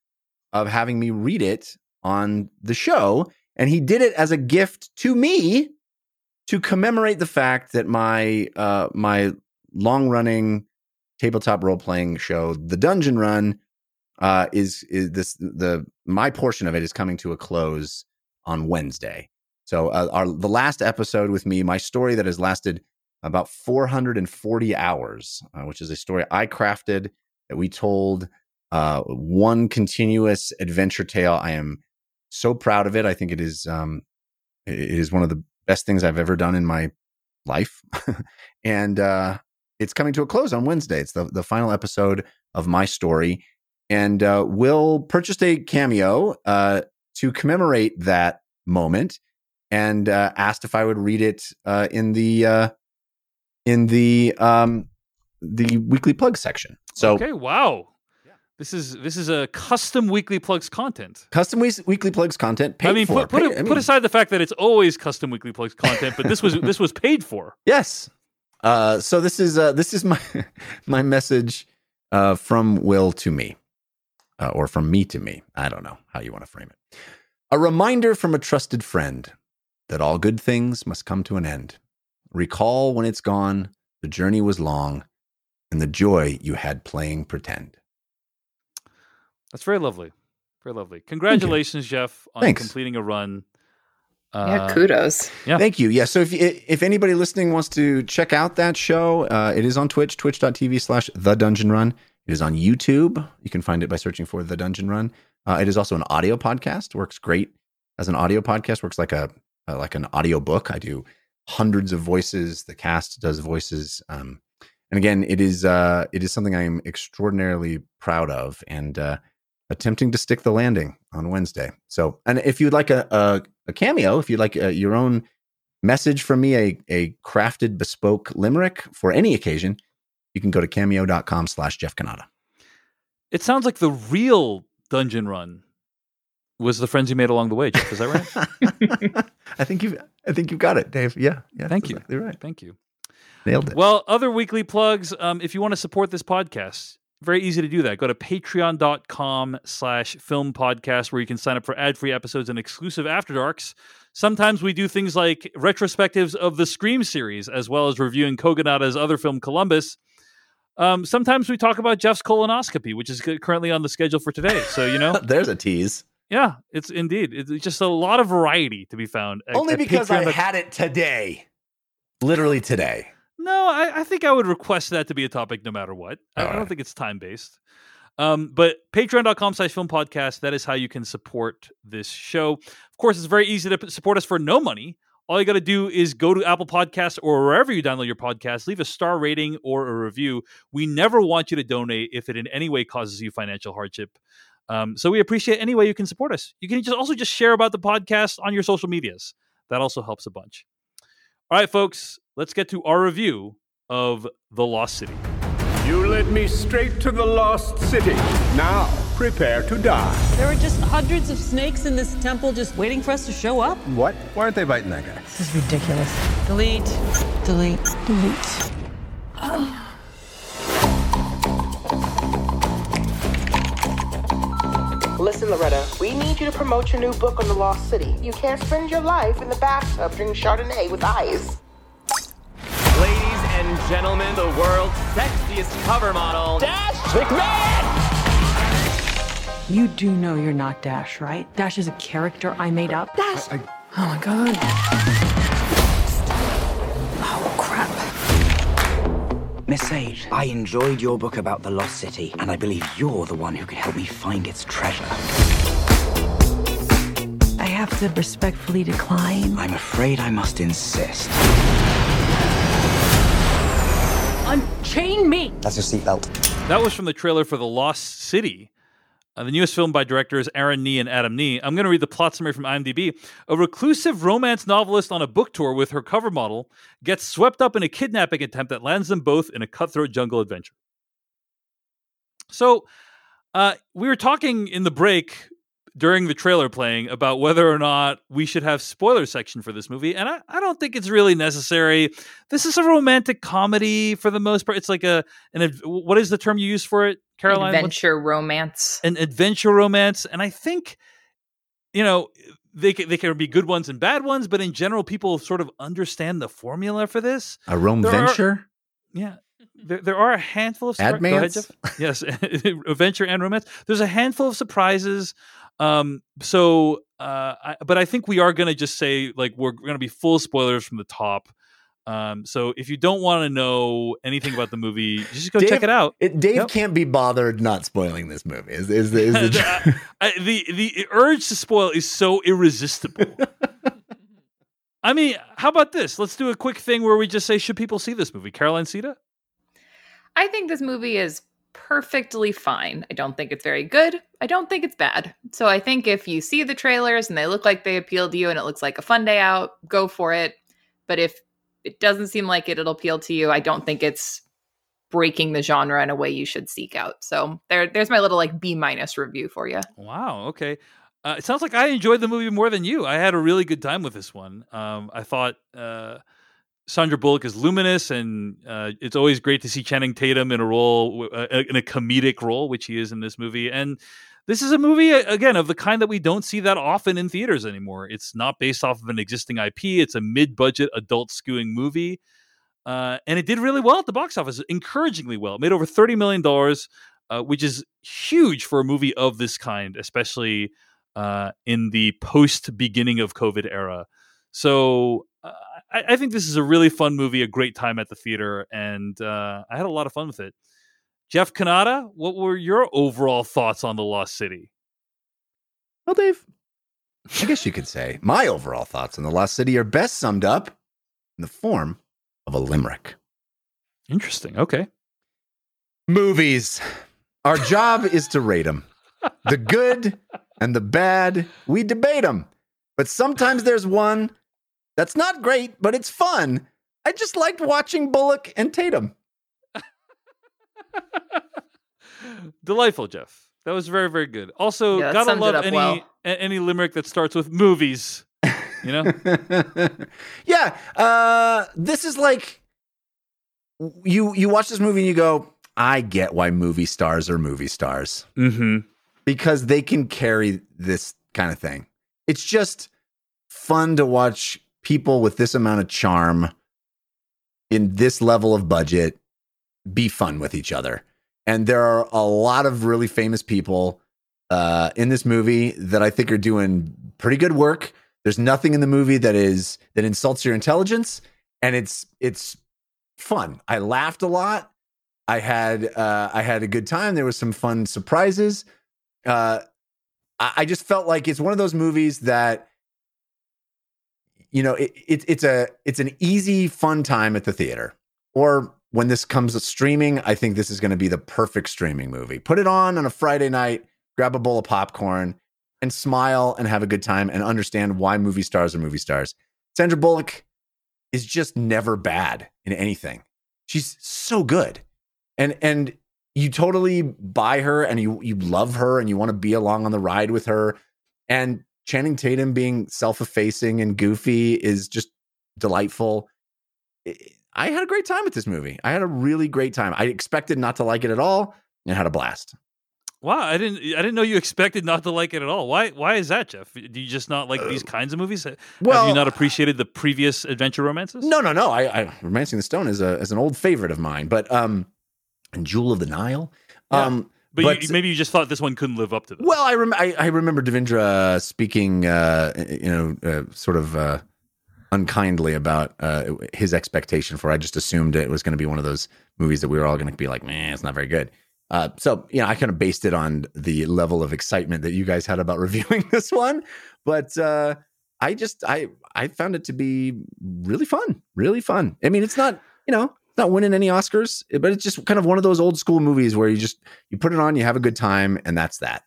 of having me read it on the show and he did it as a gift to me to commemorate the fact that my uh my long running tabletop role playing show the dungeon run uh is is this the my portion of it is coming to a close on Wednesday so uh, our the last episode with me my story that has lasted about 440 hours uh, which is a story I crafted that we told uh one continuous adventure tale I am so proud of it. I think it is um, it is one of the best things I've ever done in my life, and uh, it's coming to a close on Wednesday. It's the the final episode of my story, and uh, Wil purchased a cameo uh, to commemorate that moment, and uh, asked if I would read it uh, in the uh, in the um, the weekly plug section. So okay, wow. This is this is a custom weekly plugs content. custom week- weekly plugs content paid I mean, for. put put, Paid- it- I put aside the fact that it's always custom weekly plugs content, but this was this was paid for. Yes. Uh, so this is uh, this is my my message uh, from Wil to me, uh, or from me to me. I don't know how you want to frame it. A reminder from a trusted friend that all good things must come to an end. Recall when it's gone, the journey was long, and the joy you had playing pretend. That's very lovely. Very lovely. Congratulations, Jeff, on Thanks. completing a run. yeah, Uh, kudos. Yeah. Thank you. Yeah. So if if anybody listening wants to check out that show, uh, it is on Twitch, twitch.tv slash the dungeon run. It is on YouTube. You can find it by searching for the dungeon run. Uh, it is also an audio podcast. Works great as an audio podcast. Works like a uh, like an audio book. I do hundreds of voices. The cast does voices. Um, and again, it is uh, it is something I am extraordinarily proud of and uh, attempting to stick the landing on Wednesday. So, and if you'd like a a, a cameo, if you'd like uh, your own message from me, a a crafted bespoke limerick for any occasion, you can go to cameo.com slash Jeff Cannata. It sounds like the real dungeon run was the friends you made along the way. Jeff, is that right? I think you've I think you've got it, Dave. Yeah. Yeah. Thank that's you. Exactly right. Thank you. Nailed it. Well, other weekly plugs. Um, if you want to support this podcast, very easy to do that. Go to patreon.com slash film podcast where you can sign up for ad-free episodes and exclusive after darks. Sometimes we do things like retrospectives of the Scream series, as well as reviewing Kogonada's other film, Columbus. Um, sometimes we talk about Jeff's colonoscopy, which is currently on the schedule for today. So, you know, There's a tease. yeah, it's indeed. It's just a lot of variety to be found. at- Only at because I patreon.com. had it today. Literally today. No, I, I think I would request that to be a topic no matter what. I, I don't think it's time based. Um, but patreon.com slash film podcast, that is how you can support this show. Of course, it's very easy to support us for no money. All you got to do is go to Apple Podcasts or wherever you download your podcast, leave a star rating or a review. We never want you to donate if it in any way causes you financial hardship. Um, so we appreciate any way you can support us. You can just also just share about the podcast on your social medias. That also helps a bunch. All right, folks, let's get to our review of The Lost City. You led me straight to the lost city. Now, prepare to die. There were just hundreds of snakes in this temple just waiting for us to show up. What? Why aren't they biting that guy? This is ridiculous. Delete. Delete. Delete. Listen, Loretta, we need you to promote your new book on the Lost City. You can't spend your life in the bathtub drinking Chardonnay with ice. Ladies and gentlemen, the world's sexiest cover model, Dash McMahon! You do know you're not Dash, right? Dash is a character I made up. Dash! I- Oh my god. Oh crap. Miss Sage, I enjoyed your book about the Lost City, and I believe you're the one who can help me find its treasure. I have to respectfully decline. I'm afraid I must insist. Unchain me! That's your seatbelt. That was from the trailer for The Lost City, uh, the newest film by directors Aaron Nee and Adam Nee. I'm going to read the plot summary from IMDb. A reclusive romance novelist on a book tour with her cover model gets swept up in a kidnapping attempt that lands them both in a cutthroat jungle adventure. So, uh, we were talking in the break during the trailer playing about whether or not we should have spoiler section for this movie and I, I don't think it's really necessary this is a romantic comedy for the most part it's like a an what is the term you use for it caroline What's- Adventure romance. an adventure romance and i think you know they can, they can be good ones and bad ones but in general people sort of understand the formula for this A Rome There are- venture? yeah there, there are a handful of sur- go ahead, Admance? Jeff. yes adventure and romance there's a handful of surprises um so uh I, but i think we are gonna just say like we're gonna be full spoilers from the top um so if you don't want to know anything about the movie just go check it out It, Dave Yep. can't be bothered not spoiling this movie. Is is the, is the the, I- the the urge to spoil is so irresistible. I mean, how about this? Let's do a quick thing where we just say, should people see this movie? Caroline Siede? I think this movie is perfectly fine. I don't think it's very good. I don't think it's bad. So I think if you see the trailers and they look like they appeal to you and it looks like a fun day out, go for it. But if it doesn't seem like it, it'll appeal to you. I don't think it's breaking the genre in a way you should seek out. So there, there's my little like B minus review for you. Wow. Okay. Uh, it sounds like I enjoyed the movie more than you. I had a really good time with this one. Um, I thought uh, Sandra Bullock is luminous, and uh, it's always great to see Channing Tatum in a role, uh, in a comedic role, which he is in this movie. And this is a movie uh, again of the kind that we don't see that often in theaters anymore. It's not based off of an existing IP. It's a mid-budget adult skewing movie, uh, and it did really well at the box office, encouragingly well. It made over thirty million dollars. uh, which is huge for a movie of this kind, especially uh, in the post beginning of COVID era. So uh, I, I, think this is a really fun movie, a great time at the theater, and uh, I had a lot of fun with it. Jeff Cannata, what were your overall thoughts on The Lost City? Well, Dave, I guess you could say my overall thoughts on The Lost City are best summed up in the form of a limerick. Interesting. Okay. Movies. Our job is to rate them. The good and the bad, we debate them. But sometimes there's one that's not great, but it's fun. I just liked watching Bullock and Tatum. Delightful, Jeff. That was very, very good. Also, Yeah, gotta love any well. a- any limerick that starts with movies. You know, yeah, uh, this is like you you watch this movie and you go, I get why movie stars are movie stars mm-hmm. because they can carry this kind of thing. It's just fun to watch people with this amount of charm in this level of budget be fun with each other. And there are a lot of really famous people uh, in this movie that I think are doing pretty good work. There's nothing in the movie that is that insults your intelligence, and it's it's fun. I laughed a lot. I had uh, I had a good time. There was some fun surprises. Uh, I, I just felt like it's one of those movies that you know it, it, it's a it's an easy fun time at the theater. Or when this comes to streaming i think this is going to be the perfect streaming movie. Put it on on a friday night grab a bowl of popcorn and smile and have a good time and understand why movie stars are movie stars. Sandra bullock is just never bad in anything. She's so good. And and you totally buy her and you you love her and you want to be along on the ride with her. And Channing Tatum being self-effacing and goofy is just delightful. I- had a great time with this movie. I had a really great time. I expected not to like it at all and had a blast. wow. I didn't I didn't know you expected not to like it at all. Why Why is that, Jeff? Do you just not like these kinds of movies? Have Uh, well- you not appreciated the previous adventure romances? No, no, no. I, I Romancing the Stone is a is an old favorite of mine, but um and Jewel of the Nile. Yeah. But, but- you, maybe you just thought this one couldn't live up to that. Well, I, rem- I I remember Devindra speaking, uh, you know, uh, sort of uh, unkindly about uh, his expectation for. I just assumed it was going to be one of those movies that we were all going to be like, man, it's not very good. Uh, so you know, I kind of based it on the level of excitement that you guys had about reviewing this one, but uh, I just I I found it to be really fun, really fun. I mean, it's not you know not winning any Oscars, but it's just kind of one of those old school movies where you just you put it on, you have a good time, and that's that.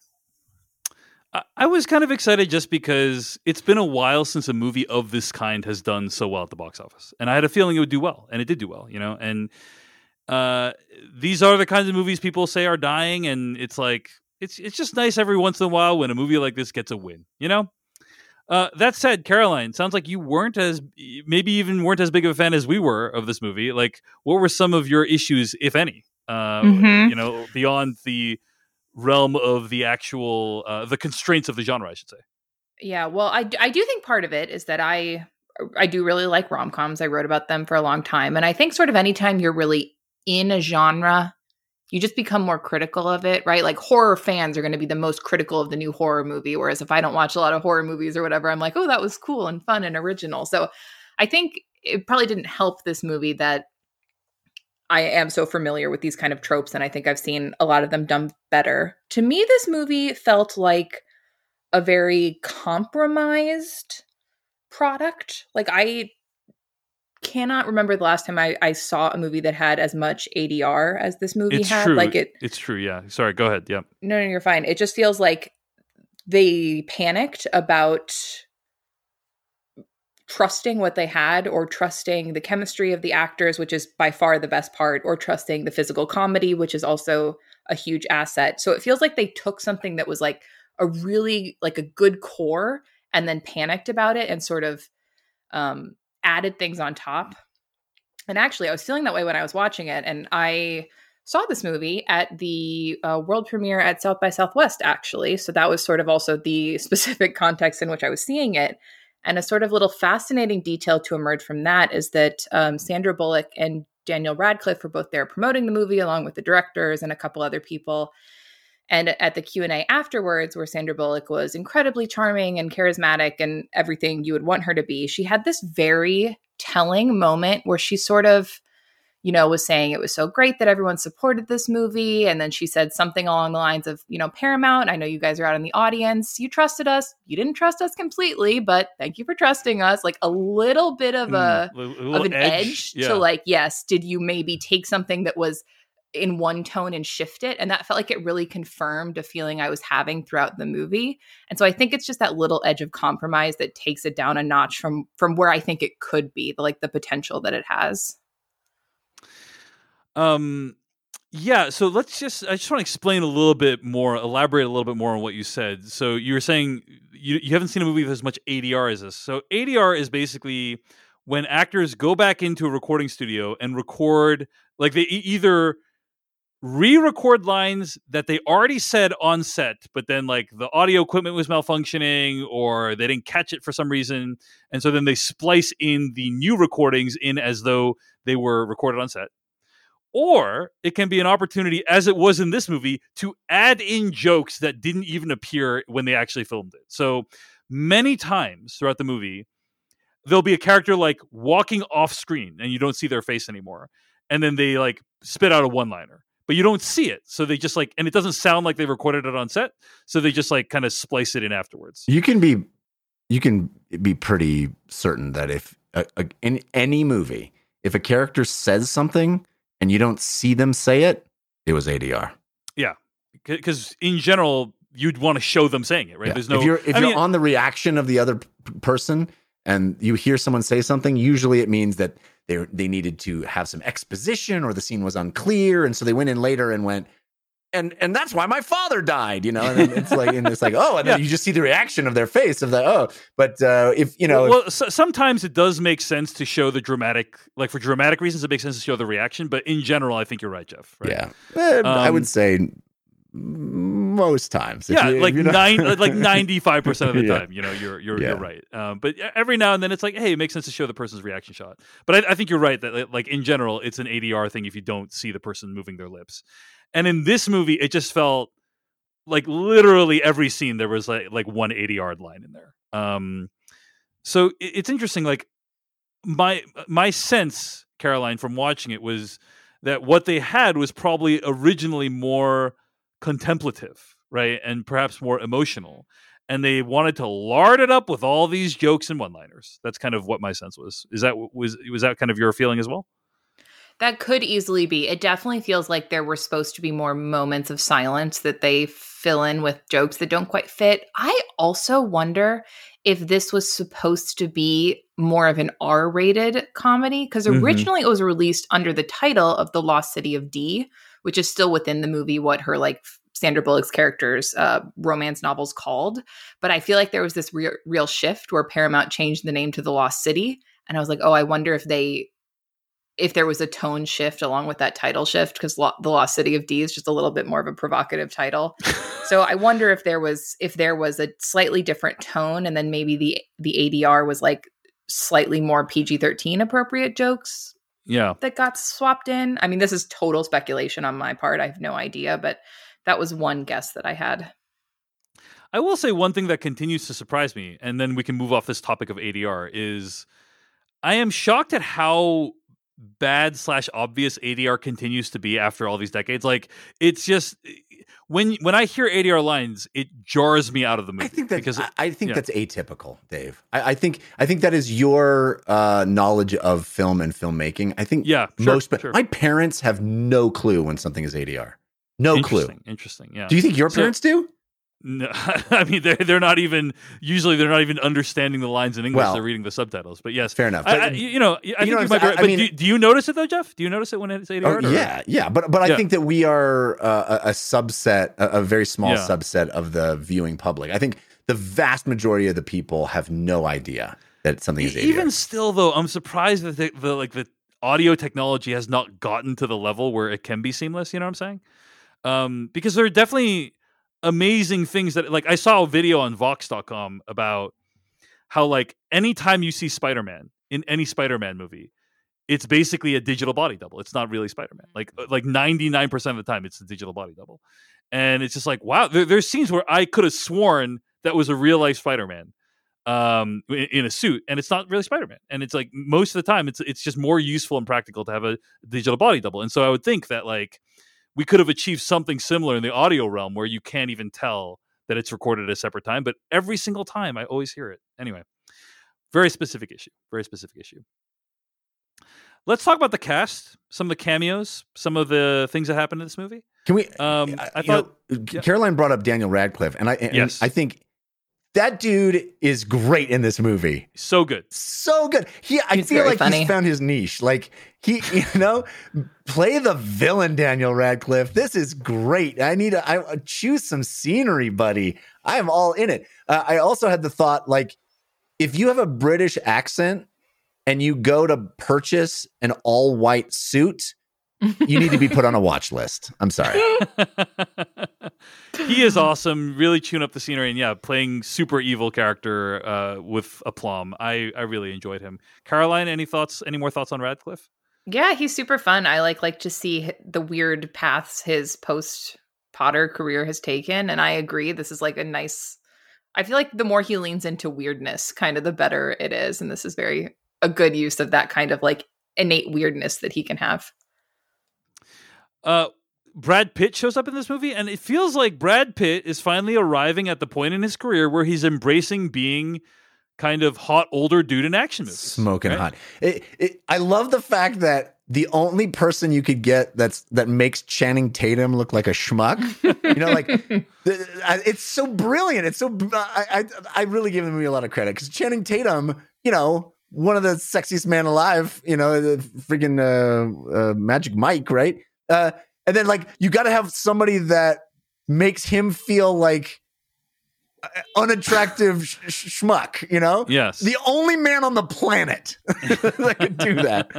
I- I was kind of excited just because it's been a while since a movie of this kind has done so well at the box office, and I had a feeling it would do well, and it did do well, you know. And uh, these are the kinds of movies people say are dying, and it's like it's it's just nice every once in a while when a movie like this gets a win, you know. Uh, that said, Caroline, sounds like you weren't as maybe even weren't as big of a fan as we were of this movie. Like, what were some of your issues, if any? Uh, Mhm. You know, beyond the realm of the actual uh, the constraints of the genre, I should say. Yeah, well, I I do think part of it is that I I do really like rom coms. I wrote about them for a long time, and I think sort of anytime you're really in a genre, you just become more critical of it, right? Like horror fans are going to be the most critical of the new horror movie, whereas if I don't watch a lot of horror movies or whatever, I'm like, oh, that was cool and fun and original. So I think it probably didn't help this movie that I am so familiar with these kind of tropes, and I think I've seen a lot of them done better. To me, this movie felt like a very compromised product. Like I cannot remember the last time I, I saw a movie that had as much ADR as this movie It's had. true. Like it It's true. Yeah. Sorry. Go ahead. Yeah. no, no, you're fine. It just feels like they panicked about trusting what they had or trusting the chemistry of the actors, which is by far the best part, or trusting the physical comedy, which is also a huge asset. So it feels like they took something that was like a really like a good core and then panicked about it and sort of um added things on top. And actually, I was feeling that way when I was watching it and I saw this movie at the uh, world premiere at South by Southwest, actually. So that was sort of also the specific context in which I was seeing it. And a sort of little fascinating detail to emerge from that is that um, Sandra Bullock and Daniel Radcliffe were both there promoting the movie along with the directors and a couple other people. And at the Q&A afterwards where Sandra Bullock was incredibly charming and charismatic and everything you would want her to be, she had this very telling moment where she sort of you know, was saying it was so great that everyone supported this movie. And then she said something along the lines of, you know, Paramount, I know you guys are out in the audience. You trusted us. You didn't trust us completely, but thank you for trusting us. Like a little bit of a, Mm, of an edge, edge, yeah. to like, yes, did you maybe take something that was in one tone and shift it? And that felt like it really confirmed a feeling I was having throughout the movie. And so I think it's just that little edge of compromise that takes it down a notch from from where I think it could be, like the potential that it has. Um, yeah. So let's just. I just want to explain a little bit more, elaborate a little bit more on what you said. So you were saying you you haven't seen a movie with as much ADR as this. So ADR is basically when actors go back into a recording studio and record, like they either re-record lines that they already said on set but then like the audio equipment was malfunctioning or they didn't catch it for some reason and so then they splice in the new recordings in as though they were recorded on set. Or it can be an opportunity as it was in this movie to add in jokes that didn't even appear when they actually filmed it. So many times throughout the movie there'll be a character like walking off screen and you don't see their face anymore and then they like spit out a one liner but you don't see it. So they just like and it doesn't sound like they recorded it on set. So they just like kind of splice it in afterwards. You can be you can be pretty certain that if a, a, in any movie, if a character says something and you don't see them say it, it was ADR. yeah. Because in general you'd want to show them saying it right? Yeah. there's no if you're if you're mean, on the reaction of the other p- person and you hear someone say something, usually it means that they they needed to have some exposition or the scene was unclear, and so they went in later and went. And and that's why my father died, you know. And it's like and it's like oh, and then Yeah. you just see the reaction of their face of the oh. But uh, if you know, well, so, sometimes it does make sense to show the dramatic, like for dramatic reasons, it makes sense to show the reaction. But in general, I think you're right, Jeff. Right? yeah, Eh, I Um, would say most times. Yeah, you- like nine, uh, like ninety five percent of the Yeah. time, you know, you're you're Yeah. you're right. Um, but every now and then, it's like, hey, it makes sense to show the person's reaction shot. But I, I think you're right that like in general, it's an ADR thing if you don't see the person moving their lips. And in this movie, it just felt like literally every scene there was like like one ADR line in there. Um, so it, it's interesting. Like my my sense, Caroline, from watching it was that what they had was probably originally more contemplative, right, and perhaps more emotional. And they wanted to lard it up with all these jokes and one-liners. That's kind of what my sense was. Is that was was that kind of your feeling as well? That could easily be. It definitely feels like there were supposed to be more moments of silence that they fill in with jokes that don't quite fit. I also wonder if this was supposed to be more of an R rated comedy because Mhm. originally it was released under the title of The Lost City of D, which is still within the movie what her like Sandra Bullock's character's uh, romance novels called. But I feel like there was this real, real shift where Paramount changed the name to The Lost City. And I was like, oh, I wonder if they if there was a tone shift along with that title shift because Lo- the lost city of d is just a little bit more of a provocative title so i wonder if there was if there was a slightly different tone and then maybe the the adr was like slightly more pg-13 appropriate jokes Yeah. that got swapped in i mean this is total speculation on my part i have no idea but that was one guess that i had I will say one thing that continues to surprise me, and then we can move off this topic of ADR, is I am shocked at how bad slash obvious ADR continues to be after all these decades. Like it's just when when I hear ADR lines, it jars me out of the movie. I think that because I, I think yeah. that's atypical, Dave. I, I think I think that is your uh, knowledge of film and filmmaking. I think Yeah, sure, most sure. my parents have no clue when something is ADR. No clue. interesting, interesting. Yeah. Do you think your So- parents do? No, I mean they're they're not even usually they're not even understanding the lines in English. Well, they're reading the subtitles. But yes, Fair enough. I, But- I, you know, I think know you might be right. I But mean- do, do you notice it though, Jeff? Do you notice it when it's ADR? Oh, or- yeah, yeah, but but I Yeah. think that we are uh, a, subset, a, a very small Yeah. subset of the viewing public. I think the vast majority of the people have no idea that something is ADR. Even still, though, I'm surprised that the, the like the audio technology has not gotten to the level where it can be seamless. You know what I'm saying? Um, because there are definitely amazing things that like I saw a video on Vox.com about how like anytime you see Spider-Man in any Spider-Man movie, it's basically a digital body double. It's not really Spider Man. Like uh, like ninety nine percent of the time, it's a digital body double, and it's just like wow. There, there's scenes where I could have sworn that was a real life Spider Man um in, in a suit and it's not really spider-man and it's like most of the time it's it's just more useful and practical to have a digital body double and so i would think that like we could have achieved something similar in the audio realm where you can't even tell that it's recorded at a separate time but every single time i always hear it anyway very specific issue very specific issue let's talk about the cast some of the cameos some of the things that happened in this movie Can we? um I, i thought know, yeah. Caroline brought up Daniel Radcliffe, and I and Yes. I think that dude is great in this movie. so good So good. He, I He's feel like funny. he's found his niche. Like he, you know, play the villain, Daniel Radcliffe. This is great. I need to I, choose some scenery, buddy. I am all in it. Uh, I also had the thought, like, if you have a British accent and you go to purchase an all white suit, you need to be put on a watch list. I'm sorry. he is awesome. Really tune up the scenery, and yeah, playing super evil character uh, with aplomb. I I really enjoyed him. Caroline, any thoughts? Any more thoughts on Radcliffe? Yeah, he's super fun. I like like to see the weird paths his post Potter career has taken, and I agree. This is like a nice. I feel like the more he leans into weirdness, kind of the better it is, and this is very a good use of that kind of like innate weirdness that he can have. Uh, Brad Pitt shows up in this movie, and it feels like Brad Pitt is finally arriving at the point in his career where he's embracing being kind of hot older dude in action movies. smoking right? hot. It, it, I love the fact that the only person you could get that's that makes Channing Tatum look like a schmuck. you know, like it's so brilliant. It's so I I, I really give the movie a lot of credit because Channing Tatum, you know, one of the sexiest man alive. You know, the freaking uh, uh, Magic Mike, right? Uh, and then like you got to have somebody that makes him feel like uh, unattractive sh- sh- schmuck. You know, Yes. the only man on the planet that could do that.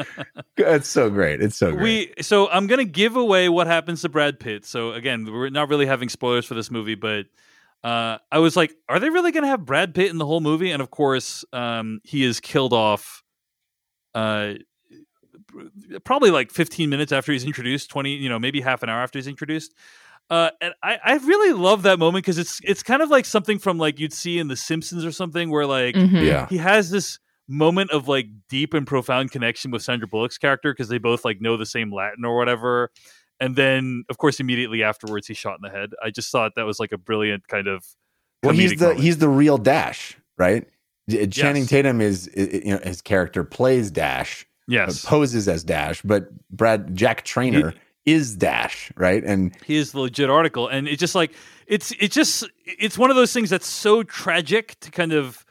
It's so great. It's so great. We so I'm gonna give away what happens to Brad Pitt. So again, we're not really having spoilers for this movie, but uh, I was like, are they really gonna have Brad Pitt in the whole movie? And of course, um, he is killed off. Uh, probably like 15 minutes after he's introduced, 20, you know, maybe half an hour after he's introduced. Uh, and I, I really love that moment because it's it's kind of like something from like you'd see in The Simpsons or something where like Mhm. yeah. he has this moment of like deep and profound connection with Sandra Bullock's character because they both like know the same Latin or whatever. And then, of course, immediately afterwards, he's shot in the head. I just thought that was like a brilliant kind of. Well, he's the moment. he's the real Dash, right? Channing Yes. Tatum is, i- i- you know, his character plays Dash, yes, poses as Dash, but Brad Jack Trainer is Dash, right? And he is the legit article, and it's just like it's it's just it's one of those things that's so tragic to kind of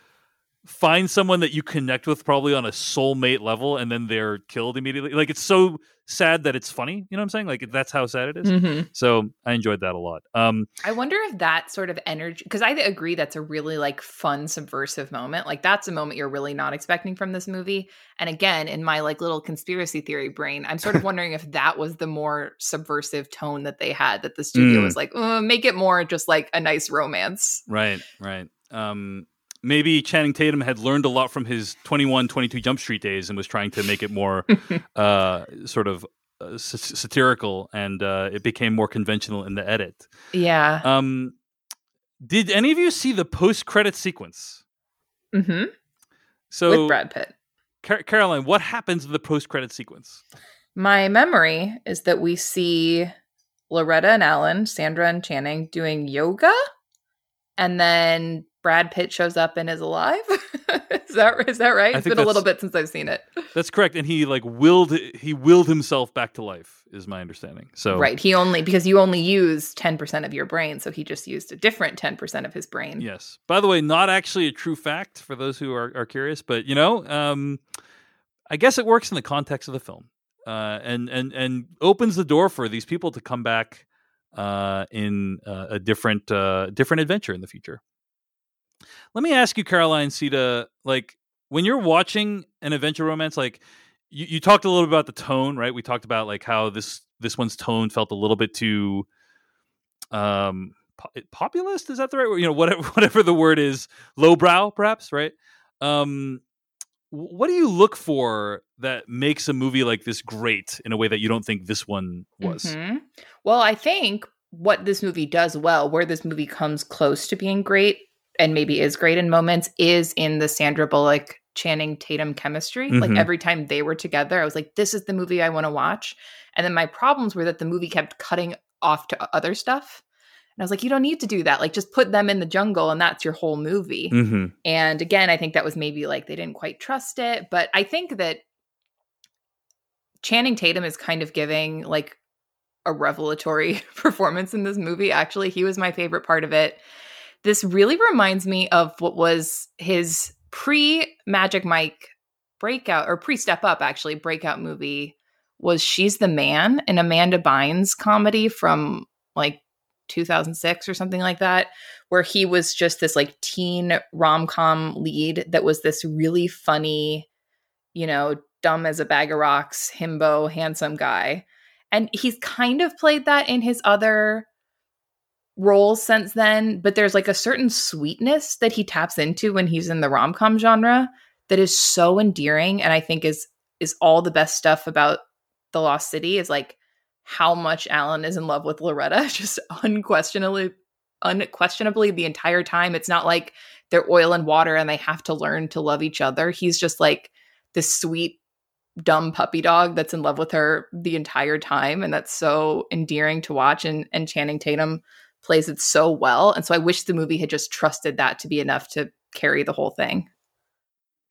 find someone that you connect with probably on a soulmate level, and then they're killed immediately. Like it's so sad that it's funny. You know what I'm saying? Like that's how sad it is. Mhm. So I enjoyed that a lot. Um, I wonder if that sort of energy, because I agree that's a really like fun, subversive moment. Like that's a moment you're really not expecting from this movie. And again, in my like little conspiracy theory brain, I'm sort of wondering if that was the more subversive tone that they had, that the studio Mm. was like, uh, make it more just like a nice romance. Right, right. Um, maybe Channing Tatum had learned a lot from his 21, 22 Jump Street days and was trying to make it more uh, sort of uh, s- satirical, and uh, it became more conventional in the edit. Yeah. Um, did any of you see the post-credit sequence? hmm So, With Brad Pitt. Car- Caroline, what happens in the post-credit sequence? My memory is that we see Loretta and Alan, Sandra and Channing doing yoga, and then Brad Pitt shows up and is alive. is that is that right? It's been a little bit since I've seen it. That's correct, and he like willed he willed himself back to life, is my understanding. So, Right. He only because you only use 10% of your brain, so he just used a different 10% of his brain. Yes. By the way, not actually a true fact for those who are, are curious, but you know, um, I guess it works in the context of the film, uh, and and and opens the door for these people to come back uh, in uh, a different uh, different adventure in the future. Let me ask you, Caroline Siede, like when you're watching an adventure romance, like you, you talked a little bit about the tone, right? We talked about like how this this one's tone felt a little bit too um populist is that the right word you know whatever whatever the word is lowbrow perhaps right um what do you look for that makes a movie like this great in a way that you don't think this one was? Mhm. Well, I think what this movie does well, where this movie comes close to being great and maybe is great in moments, is in the Sandra Bullock Channing Tatum chemistry. Like Mhm. every time they were together, I was like, this is the movie I want to watch. And then my problems were that the movie kept cutting off to other stuff. And I was like, you don't need to do that. Like, just put them in the jungle and that's your whole movie. Mm-hmm. And again, I think that was maybe like they didn't quite trust it. But I think that Channing Tatum is kind of giving like a revelatory performance in this movie. Actually, he was my favorite part of it. This really reminds me of what was his pre Magic Mike breakout or pre Step Up, actually, breakout movie was She's the Man, an Amanda Bynes comedy from like 2006 or something like that, where he was just this like teen rom com lead that was this really funny, you know, dumb as a bag of rocks, himbo, handsome guy. And he's kind of played that in his other roles since then, but there's like a certain sweetness that he taps into when he's in the rom com genre that is so endearing and I think is is all the best stuff about the Lost City is like how much Alan is in love with Loretta, just unquestionably unquestionably the entire time. It's not like they're oil and water and they have to learn to love each other. He's just like this sweet dumb puppy dog that's in love with her the entire time and that's so endearing to watch and and Channing Tatum plays it so well and so I wish the movie had just trusted that to be enough to carry the whole thing.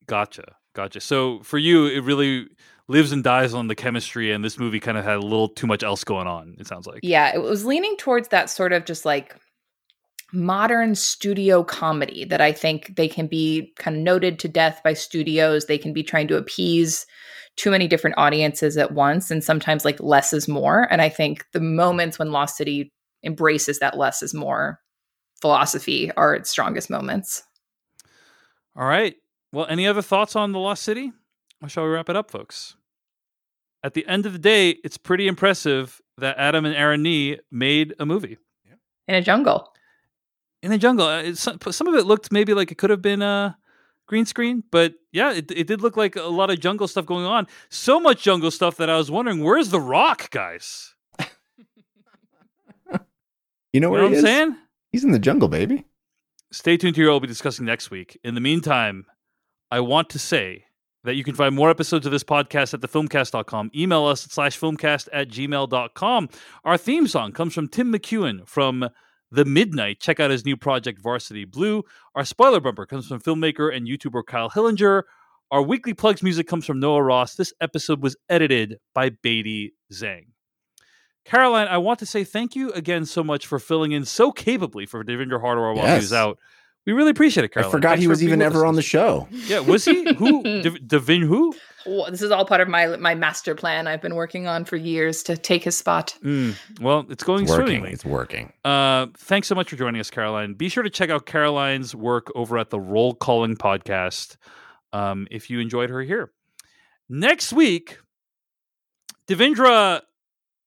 Gotcha. Gotcha. So for you, it really lives and dies on the chemistry, and this movie kind of had a little too much else going on, it sounds like. Yeah, it was leaning towards that sort of just like modern studio comedy that I think they can be kind of noted to death by studios. They can be trying to appease too many different audiences at once, and sometimes like less is more. And I think the moments when Lost City embraces that less is more philosophy are its strongest moments. All right. Well, any other thoughts on The Lost City? Or shall we wrap it up, folks? At the end of the day, it's pretty impressive that Adam and Aaron Nee made a movie In a jungle. in a jungle. Uh, some of it looked maybe like it could have been a green screen, but yeah, it, it did look like a lot of jungle stuff going on. So much jungle stuff that I was wondering, where's The Rock, guys? You know You where know what he I'm is? saying? He's in the jungle, baby. Stay tuned to what we'll be discussing next week. In the meantime, I want to say that you can find more episodes of this podcast at thefilmcast.com. Email us at slash filmcast at gmail.com. Our theme song comes from Tim McEwan from The Midnight. Check out his new project, Varsity Blue. Our spoiler bumper comes from filmmaker and YouTuber Kyle Hillinger. Our weekly plugs music comes from Noah Ross. This episode was edited by Beatty Zhang. Caroline, I want to say thank you again so much for filling in so capably for Devindra Hardawar while he was out. We really appreciate it, Caroline. I forgot Thanks he was even ever on the show. Yeah, was he? Who? Dev- Devin who? Well, this is all part of my my master plan I've been working on for years to take his spot. Mm, well, it's going It's working. swimmingly. It's working. Uh, thanks so much for joining us, Caroline. Be sure to check out Caroline's work over at the Role Calling Podcast um, if you enjoyed her here. Next week, Devindra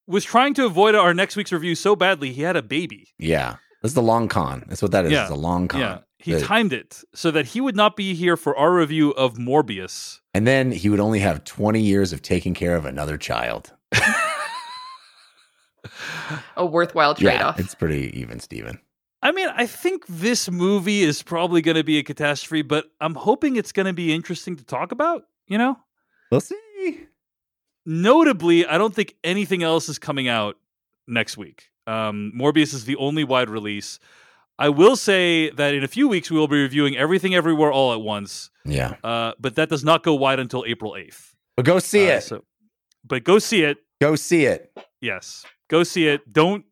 was trying to avoid our next week's review so badly he had a baby. Yeah. That's the long con. That's what that is. Yeah. It's a long con. Yeah, he The- timed it so that he would not be here for our review of Morbius. and then he would only have 20 years of taking care of another child. A worthwhile trade Yeah, off. it's pretty even, Steven. I mean, I think this movie is probably going to be a catastrophe, but I'm hoping it's going to be interesting to talk about, you know? We'll see. Notably, I don't think anything else is coming out next week. Um, Morbius is the only wide release. I will say that in a few weeks we will be reviewing Everything Everywhere All at Once, Yeah. uh, but that does not go wide until April 8th. But go see Uh, it. So, but go see it. Go see it. Yes, go see it. Don't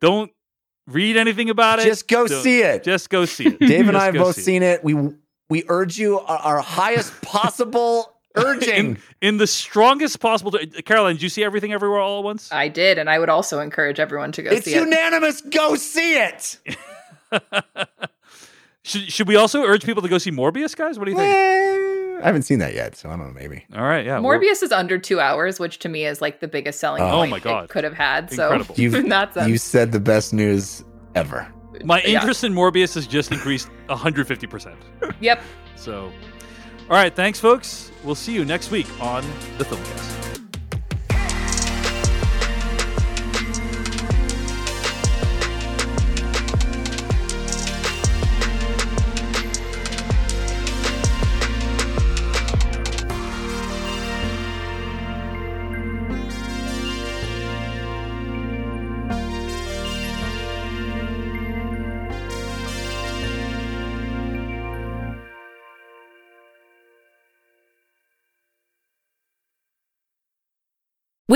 don't read anything about it. Just go Don't- see it. Just go see it. Dave and I have both see it. seen it. We we urge you our, our highest possible urging. in, in the strongest possible. Caroline, did you see everything everywhere all at once? I did, and I would also encourage everyone to go it's see it. It's unanimous. Go see it. should should we also urge people to go see Morbius, guys? What do you think? I haven't seen that yet, so I don't know. Maybe. All right, yeah. we're- Morbius is under two hours, which to me is like the biggest selling Oh point my it God. could have had. So Incredible. You've, in that sense, you said the best news ever. My Yeah. interest in Morbius has just increased 150%. yep. So, All right, thanks, folks. We'll see you next week on the Filmcast.